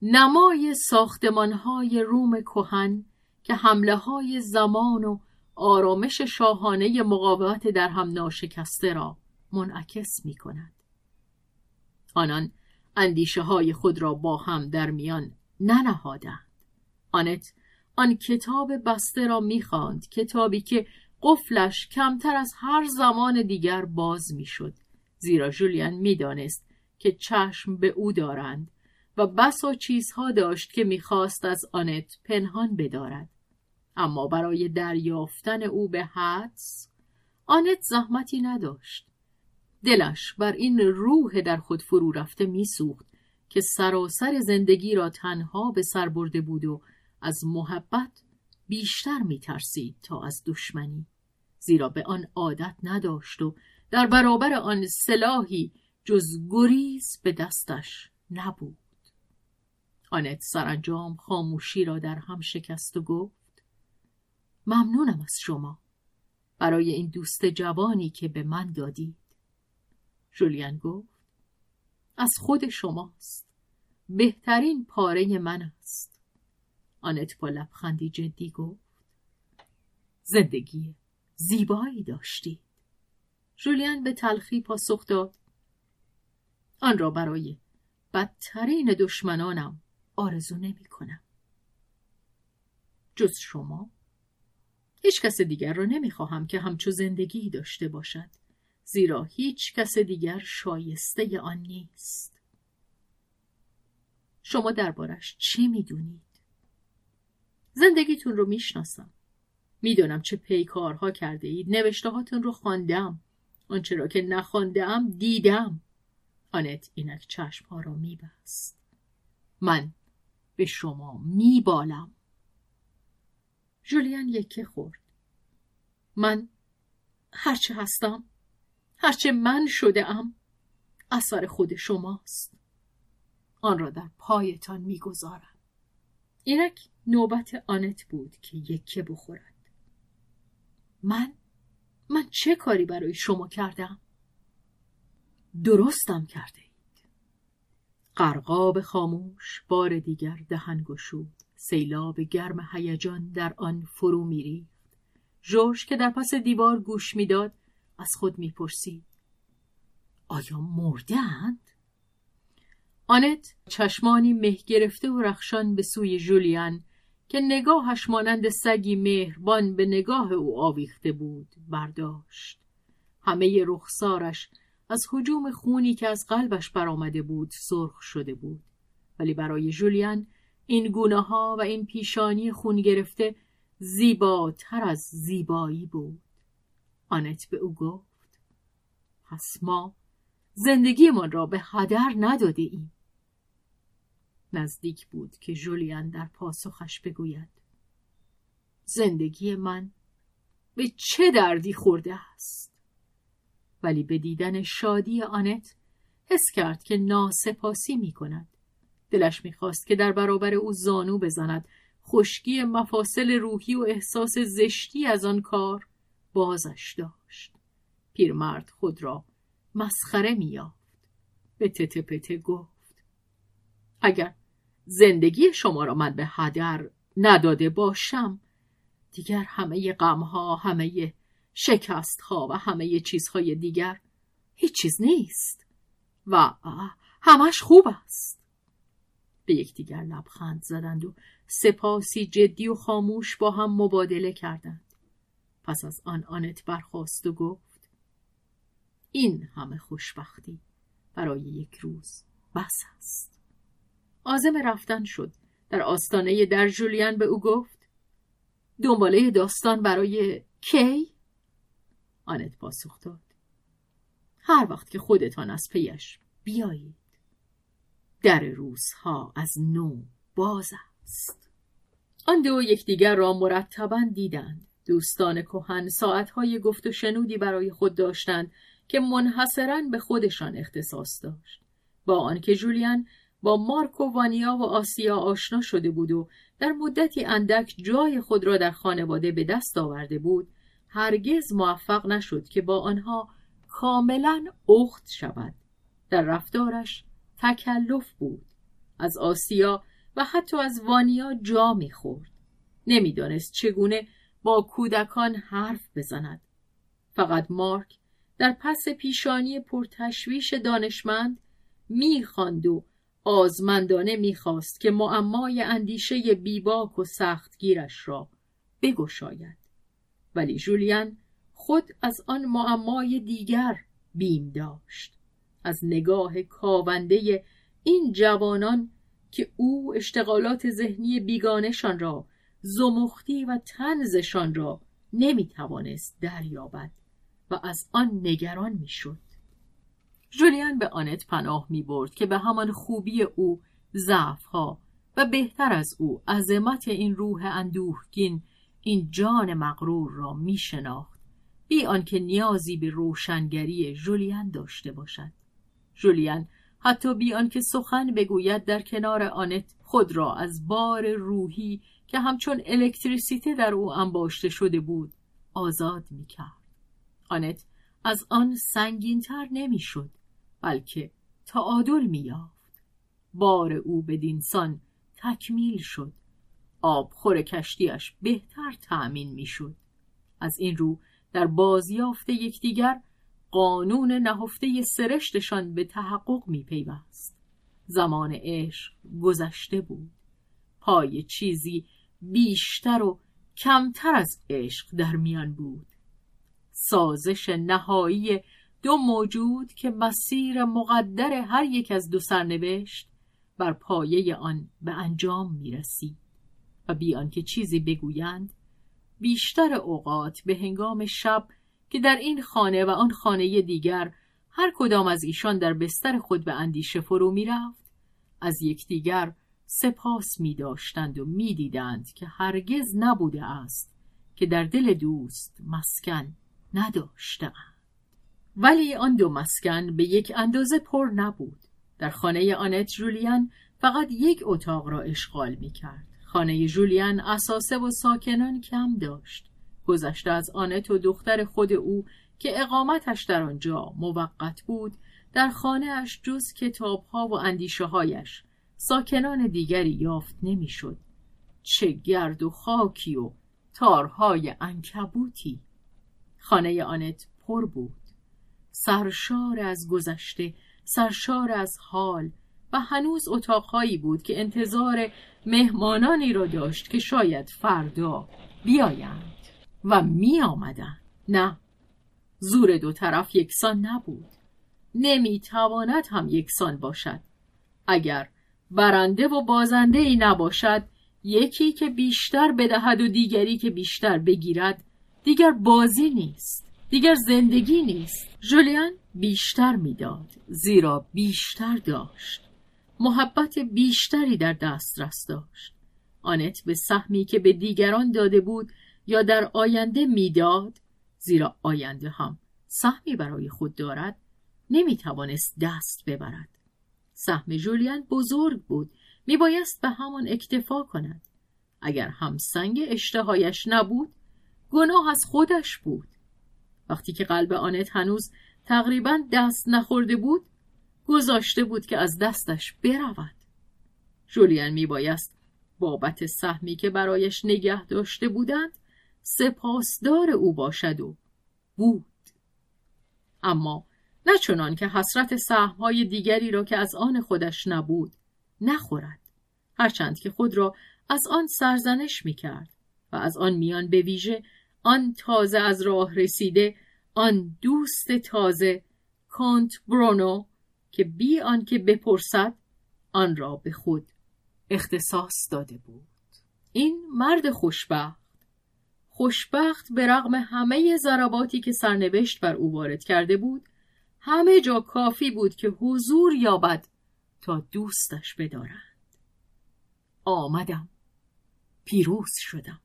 نمای ساختمانهای روم کهن که حمله های زمان و آرامش شاهانه مقاومت در هم ناشکسته را منعکس می کند. آنان اندیشه های خود را با هم در میان ننهادند. آنت آن کتاب بسته را می‌خواند کتابی که قفلش کمتر از هر زمان دیگر باز می‌شد. زیرا جولیان می‌دانست که چشم به او دارند و بسا چیزها داشت که می‌خواست از آنت پنهان بدارد. اما برای دریافتن او به حدس آنت زحمتی نداشت. دلش بر این روح در خود فرو رفته میسوخت که سراسر زندگی را تنها به سر برده بود و از محبت بیشتر میترسید تا از دشمنی. زیرا به آن عادت نداشت و در برابر آن سلاحی جز گریز به دستش نبود. آنت سرانجام خاموشی را در هم شکست و گفت ممنونم از شما. برای این دوست جوانی که به من دادید جولیان گفت. از خود شماست. بهترین پاره من است. آنت با لبخندی جدی گفت. زندگی زیبایی داشتید. جولیان به تلخی پاسخ داد. آن را برای بدترین دشمنانم آرزو نمی کنم. جز شما. هیچ کس دیگر را نمی خواهم که همچو زندگی داشته باشد. زیرا هیچ کس دیگر شایسته آن نیست. شما دربارش چی می‌دونید؟ زندگیتون رو می‌شناسم. می‌دونم چه پیکارها کرده اید نوشته هاتون رو خواندم. آنچه را که نخواندم دیدم. آنت اینک چشم ها را میبست. من به شما میبالم. جولیان یکه خورد. من هرچه هستم هرچه من شده ام اثر خود شماست. آن را در پایتان می‌گذارم. اینک نوبت آنت بود که یکه بخورد. من من چه کاری برای شما کردم؟ درستم کرده قرقاب خاموش بار دیگر دهن گشود. سیلاب گرم هیجان در آن فرو میریخت. ژورژ که در پس دیوار گوش می‌داد از خود می‌پرسید آیا مردند آنت چشمانی مه گرفته و رخشان به سوی جولیان که نگاهش مانند سگی مهربان به نگاه او آویخته بود برداشت. همه رخسارش از حجوم خونی که از قلبش برآمده بود سرخ شده بود. ولی برای جولیان این گونه ها و این پیشانی خون گرفته زیباتر از زیبایی بود. آنت به او گفت پس ما زندگیمان را به هدر نداده ایم. نزدیک بود که جولیان در پاسخش بگوید زندگی من به چه دردی خورده است؟ ولی به دیدن شادی آنت حس کرد که ناسپاسی می کند. دلش می‌خواست که در برابر او زانو بزند. خشکی مفاصل روحی و احساس زشتی از آن کار بازش داشت. پیرمرد خود را مسخره میافت به تته پته گفت اگر زندگی شما را من به هدر نداده باشم دیگر همه غمها همه شکست ها و همه چیزهای دیگر هیچ چیز نیست و همش خوب است. به یکدیگر لبخند زدند و سپاسی جدی و خاموش با هم مبادله کردند. پس از آن آنت برخواست و گفت این همه خوشبختی برای یک روز بس است. آزم رفتن شد. در آستانه در جولیان به او گفت دنباله داستان برای کی؟ آنت پاسخ داد هر وقت که خودتان از پیش بیایید در روزها از نو باز است. آن دو یکدیگر را مرتبا دیدند. دوستان کهن ساعتهای گفت و شنودی برای خود داشتند که منحصرا به خودشان اختصاص داشت. با آنکه جولیان با مارک و وانیا و آسیا آشنا شده بود و در مدتی اندک جای خود را در خانواده به دست آورده بود هرگز موفق نشد که با آنها کاملا اخت شود. در رفتارش تکلف بود. از آسیا و حتی از وانیا جا می‌خورد. نمی‌دانست چگونه با کودکان حرف بزند. فقط مارک در پس پیشانی پرتشویش دانشمند می‌خواند و آزمندانه می‌خواست که معمای اندیشه بیباک و سختگیرش را بگشاید. ولی جولیان خود از آن معمای دیگر بیم داشت. از نگاه کاونده این جوانان که او اشتغالات ذهنی بیگانشان را زمختی و تنزشان را نمی‌توانست دریابد و از آن نگران می‌شد. جولیان به آنت پناه می برد که به همان خوبی او ضعفها و بهتر از او عظمت این روح اندوهگین این جان مغرور را می شناخت بی آنکه نیازی به روشنگری جولیان داشته باشد. جولیان حتی بی آنکه سخن بگوید در کنار آنت خود را از بار روحی که همچون الکتریسیته در او انباشته شده بود آزاد می کرد. آنت از آن سنگینتر نمی‌شد بلکه تعادل میافت بار او به دینسان تکمیل شد. آبخور کشتیش بهتر تأمین می‌شد. از این رو در بازیافت یکدیگر قانون نهفته سرشتشان به تحقق میپیوست. زمان عشق گذشته بود. پای چیزی بیشتر و کمتر از عشق در میان بود. سازش نهایی دو موجود که مسیر مقدر هر یک از دو سرنوشت بر پایه آن به انجام می رسید و بیان که چیزی بگویند بیشتر اوقات به هنگام شب که در این خانه و آن خانه دیگر هر کدام از ایشان در بستر خود به اندیشه فرو می رفت از یکدیگر سپاس می داشتند و می دیدند که هرگز نبوده است که در دل دوست مسکن نداشتند ولی آن دو مسکن به یک اندازه پر نبود. در خانه آنت جولیان فقط یک اتاق را اشغال می کرد خانه جولیان اساسه و ساکنان کم داشت. گذشته از آنت و دختر خود او که اقامتش در آنجا موقت بود در خانه اش جز کتابها و اندیشه هایش ساکنان دیگری یافت نمی‌شد. چه گرد و خاکی و تارهای انکبوتی خانه آنت پر بود سرشار از گذشته سرشار از حال و هنوز اتاقهایی بود که انتظار مهمانانی را داشت که شاید فردا بیایند و می آمدن. نه زور دو طرف یکسان نبود نمی تواند هم یکسان باشد. اگر برنده و بازنده ای نباشد یکی که بیشتر بدهد و دیگری که بیشتر بگیرد دیگر بازی نیست دیگر زندگی نیست. جولیان بیشتر می‌داد زیرا بیشتر داشت. محبت بیشتری در دسترس داشت. آنت به سهمی که به دیگران داده بود یا در آینده می‌داد زیرا آینده هم سهمی برای خود دارد نمی‌توانست دست ببرد. سهم جولیان بزرگ بود. میبایست به همان اکتفا کند. اگر هم سنگ اشتهایش نبود گناه از خودش بود. وقتی که قلب آنت هنوز تقریبا دست نخورده بود گذاشته بود که از دستش برود. جولیان میبایست بابت سهمی که برایش نگه داشته بودند سپاسدار او باشد و بود. اما نه چنان که حسرت سهمهای دیگری را که از آن خودش نبود نخورد. هرچند که خود را از آن سرزنش می‌کرد و از آن میان به ویژه آن تازه از راه رسیده آن دوست تازه کانت برونو که بی آنکه بپرسد آن را به خود اختصاص داده بود. این مرد خوشبخت. خوشبخت به رغم همه ضرباتی که سرنوشت بر او وارد کرده بود همه جا کافی بود که حضور یابد تا دوستش بدارند. آمدم. پیروز شدم.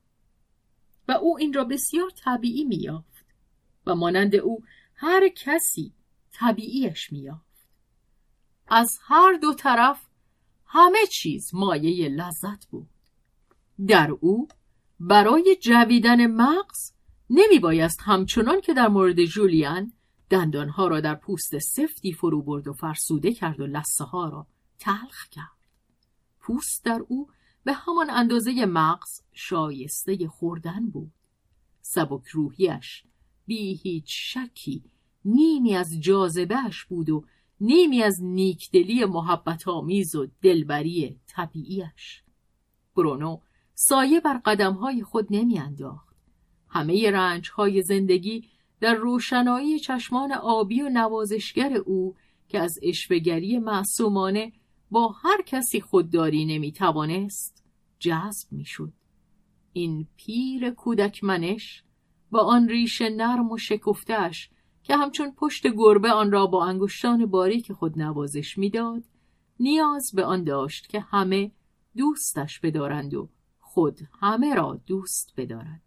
و او این را بسیار طبیعی میافت و مانند او هر کسی طبیعیش میافت از هر دو طرف همه چیز مایه لذت بود. در او برای جویدن مغز نمی بایست همچنان که در مورد جولیان دندانها را در پوست سفتی فرو برد و فرسوده کرد و لسه ها را تلخ کرد. پوست در او به همان اندازه مغز شایسته خوردن بود. سبک روحیش بی هیچ شکی نیمی از جاذبهش بود و نیمی از نیکدلی محبت آمیز و دلبری طبیعیش برونو سایه بر قدمهای خود نمیانداخت. همه رنجهای زندگی در روشنایی چشمان آبی و نوازشگر او که از اشوگری معصومانه با هر کسی خودداری نمی‌توانست جذب می‌شد. این پیر کودک منش با آن ریش نرم و شکفتش که همچون پشت گربه آن را با انگشتان باریک خود نوازش می‌داد نیاز به آن داشت که همه دوستش بدارند و خود همه را دوست بدارد.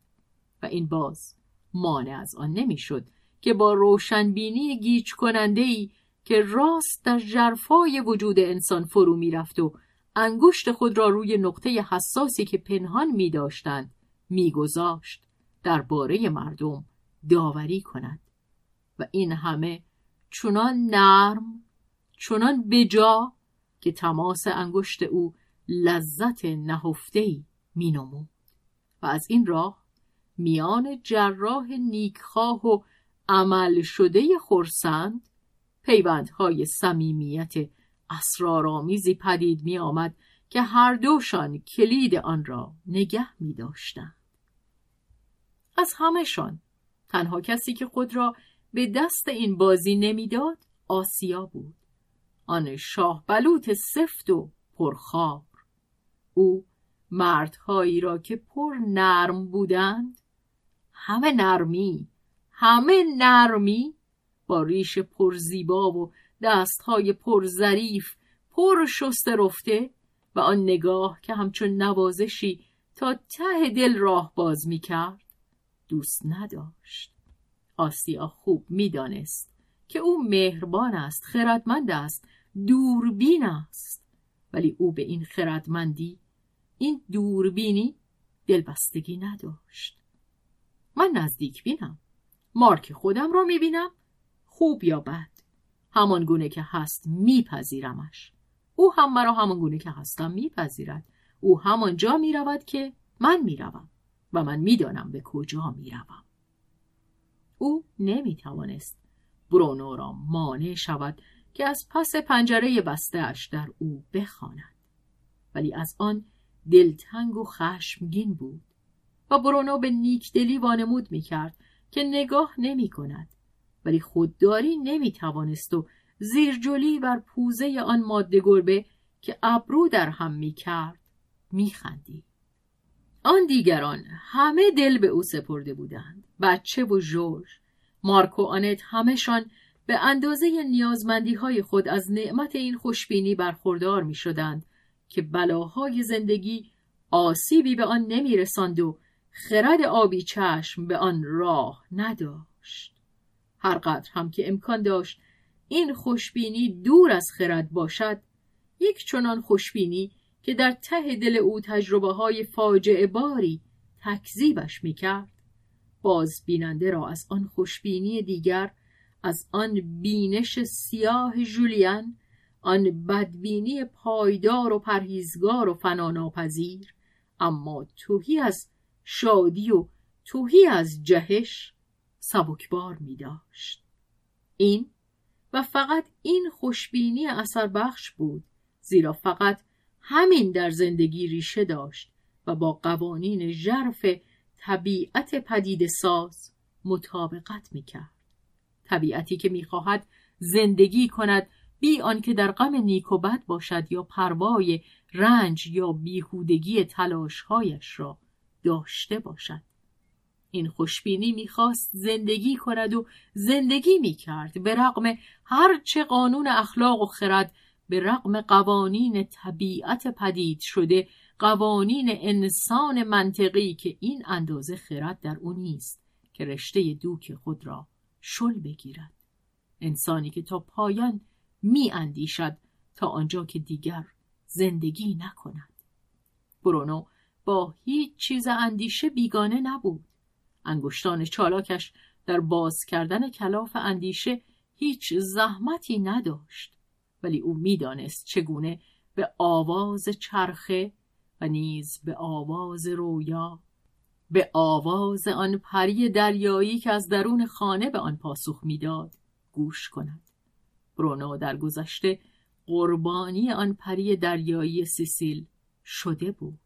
و این باز مانع از آن نمی‌شد که با روشنبینی گیج کننده ای که راست در جرفای وجود انسان فرو می‌رفت و انگشت خود را روی نقطه حساسی که پنهان می داشتند میگذاشت درباره مردم داوری کند و این همه چنان نرم چنان بجا که تماس انگشت او لذت نهفتهای می نمود. و از این راه میان جراح نیکخواه و عمل شده خورسند پیوندهای صمیمیت اسرارآمیزی پدید می آمد که هر دوشان کلید آن را نگه می داشتند. از همهشان تنها کسی که خود را به دست این بازی نمی‌داد آسیا بود آن شاه بلوط سفت و پرخار او مردهایی را که پر نرم بودند همه نرمی همه نرمی. با ریش پر زیبا و دستهای پر ظریف پر شسته رفته و آن نگاه که همچون نوازشی تا ته دل راه باز می کرد دوست نداشت. آسیا خوب می‌دانست که او مهربان است خردمند است دوربین است. ولی او به این خردمندی این دوربینی دلبستگی نداشت. من نزدیک بینم. مارک خودم را می‌بینم. خوب یا بد؟ همان گونه که هست میپذیرمش. او هم مرا همان گونه که هستم میپذیرد. او همان جا می‌رود که من می‌روم و من می‌دانم به کجا می‌روم. او نمی‌توانست برونو را مانع شود که از پس پنجره بستهاش در او بخواند. ولی از آن دلتنگ و خشمگین بود. و برونو به نیکدلی وانمود می‌کرد که نگاه نمی کند ولی خودداری نمی توانست و زیرجلی بر پوزه آن ماده گربه که ابرو در هم می کرد می خندید. آن دیگران همه دل به او سپرده بودند بچه و جورج مارک و آنت همهشان به اندازه نیازمندی های خود از نعمت این خوشبینی برخوردار می شدند که بلاهای زندگی آسیبی به آن نمی رساند و خرد آبی چشم به آن راه نداشت. هرقدر هم که امکان داشت این خوشبینی دور از خرد باشد یک چنان خوشبینی که در ته دل او تجربه های فاجعه باری تکذیبش می‌کرد. باز بیننده را از آن خوشبینی دیگر از آن بینش سیاه جولیان آن بدبینی پایدار و پرهیزگار و فناناپذیر اما توهی از شادی و توهی از جهش سبکبار می داشت. این و فقط این خوشبینی اثر بخش بود زیرا فقط همین در زندگی ریشه داشت و با قوانین ژرف طبیعت پدید ساز مطابقت می‌کرد طبیعتی که می‌خواهد زندگی کند بی آنکه در غم نیک و بد باشد یا پروای رنج یا بیهودگی تلاشهایش را داشته باشد. این خوشبینی می‌خواست زندگی کند و زندگی می‌کرد به رغم هرچه قانون اخلاق و خرد به رغم قوانین طبیعت پدید شده قوانین انسان منطقی که این اندازه خرد در او نیست که رشته دوک خود را شل بگیرد. انسانی که تا پایان می اندیشد تا آنجا که دیگر زندگی نکند. برونو با هیچ چیز اندیشه بیگانه نبود. انگشتان چالاکش در باز کردن کلاف اندیشه هیچ زحمتی نداشت ولی او می‌دانست چگونه به آواز چرخه و نیز به آواز رویا به آواز آن پری دریایی که از درون خانه به آن پاسخ می‌داد گوش کند. برونو در گذشته قربانی آن پری دریایی سیسیل شده بود.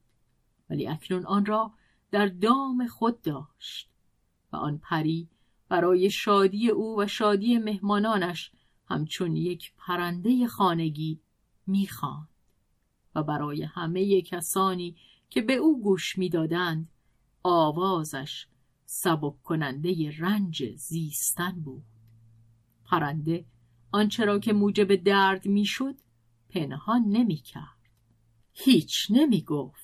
ولی اکنون آن را در دام خود داشت و آن پری برای شادی او و شادی مهمانانش همچون یک پرنده خانگی می‌خواند و برای همه کسانی که به او گوش می‌دادند آوازش سبک کننده رنج زیستن بود. پرنده آنچه را که موجب درد می‌شد پنهان نمی‌کرد. هیچ نمی گفت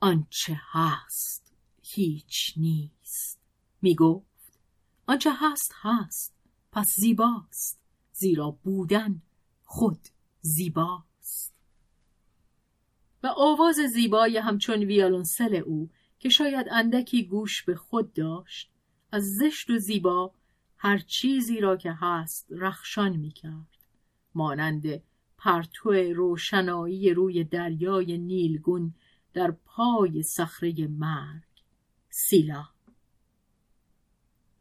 آنچه هست هیچ نیست. می گفت آنچه هست هست پس زیباست. زیرا بودن خود زیباست. و آواز زیبای همچون ویالونسل او که شاید اندکی گوش به خود داشت از زشت و زیبا هر چیزی را که هست رخشان می کرد مانند پرتو روشنایی روی دریای نیلگون در پای صخره مرگ. سیلا.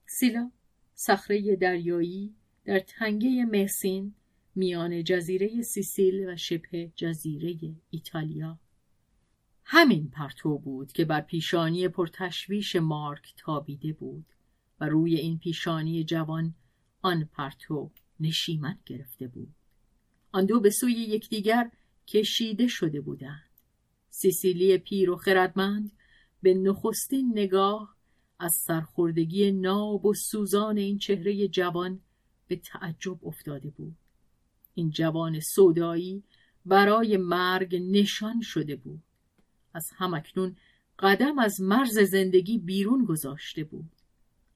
سیلا صخره دریایی در تنگه مسین میان جزیره سیسیل و شبه جزیره ایتالیا. همین پرتو بود که بر پیشانی پرتشویش مارک تابیده بود و روی این پیشانی جوان آن پرتو نشیمن گرفته بود. آن دو به سوی یکدیگر کشیده شده بودند. سیسیلی پیر و خردمند به نخستین نگاه از سرخوردگی ناب و سوزان این چهره جوان به تعجب افتاده بود. این جوان سودایی برای مرگ نشان شده بود. از همکنون قدم از مرز زندگی بیرون گذاشته بود.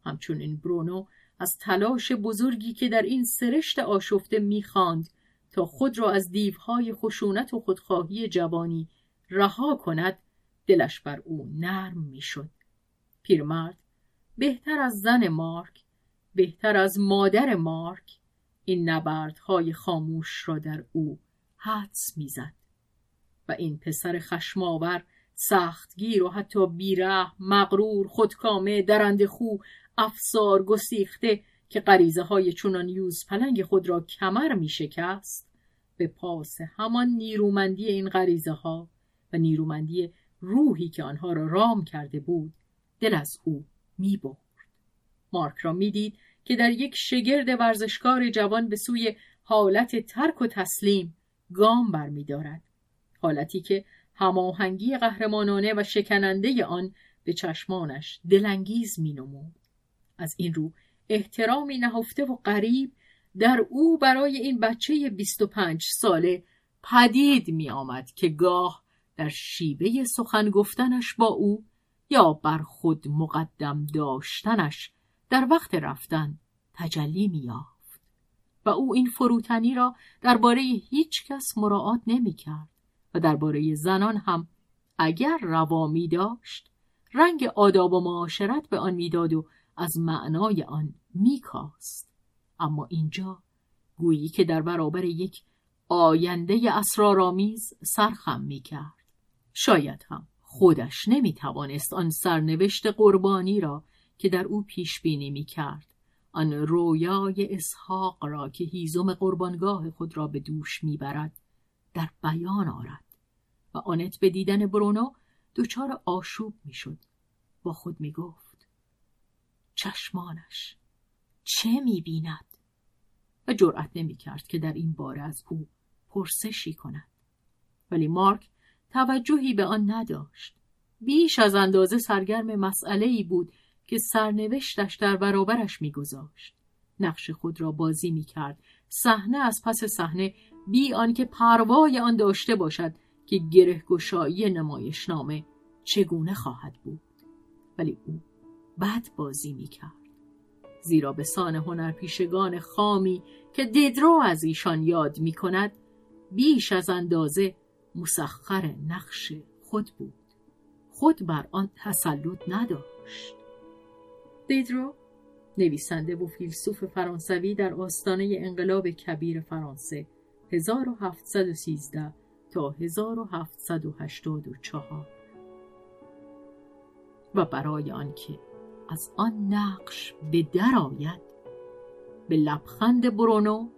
همچنین برونو از تلاش بزرگی که در این سرشت آشفته می‌خواند تا خود را از دیوهای خشونت و خودخواهی جوانی رها کند دلش بر او نرم می‌شد. پیرمرد بهتر از زن مارک بهتر از مادر مارک این نبردهای خاموش را در او حدس می‌زد. و این پسر خشماور سختگیر و حتی بیره مغرور خودکامه درنده خو افسار گسیخته که غریزه های چونان یوز پلنگ خود را کمر می شکست به پاس همان نیرومندی این غریزه ها و نیرومندی روحی که آنها را رام کرده بود دل از او می برد. مارک را می‌دید که در یک شگرد ورزشکار جوان به سوی حالت ترک و تسلیم گام برمیدارد حالتی که هماهنگی قهرمانانه و شکننده آن به چشمانش دلانگیز مینمود از این رو احترامی نهفته و غریب در او برای این بچه 25 ساله پدید می آمد که گاه در شیوه سخن گفتنش با او یا بر خود مقدم داشتنش در وقت رفتن تجلی می یافت و او این فروتنی را درباره هیچ کس مراعات نمی کرد و درباره زنان هم اگر روا می داشت رنگ آداب و معاشرت به آن می‌داد و از معنای آن میکاست. اما اینجا گویی که در برابر یک آینده اسرارآمیز سرخم می‌کرد. شاید هم خودش نمی‌توانست آن سرنوشت قربانی را که در او پیش بینی می‌کرد آن رویای اسحاق را که هیزم قربانگاه خود را به دوش می‌برد در بیان آرد و آنت به دیدن برونو دچار آشوب می‌شد. با خود می‌گفت چشمانش چه می‌بیند؟ و جرأت نمی‌کرد که در این باره از او پرسشی کند. ولی مارک توجهی به آن نداشت. بیش از اندازه سرگرم مسئله ای بود که سرنوشتش در برابرش میگذاشت. نقش خود را بازی می‌کرد. صحنه از پس صحنه بی آنکه پروای آن داشته باشد که گرهگشایی نمایشنامه چگونه خواهد بود. ولی او بد بازی می‌کرد. زیرا به سان هنرپیشگان خامی که دیدرو از ایشان یاد می کند بیش از اندازه مسخر نقش خود بود. خود بر آن تسلط نداشت. دیدرو نویسنده و فیلسوف فرانسوی در آستانه انقلاب کبیر فرانسه 1713 تا 1784 و برای آنکه از آن نقش به درآید به لبخند برونو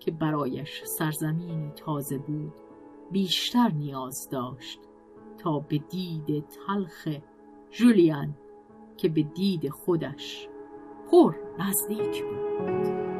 که برایش سرزمینی تازه بود بیشتر نیاز داشت تا به دید تلخ جولیان که به دید خودش پر نزدیک بود.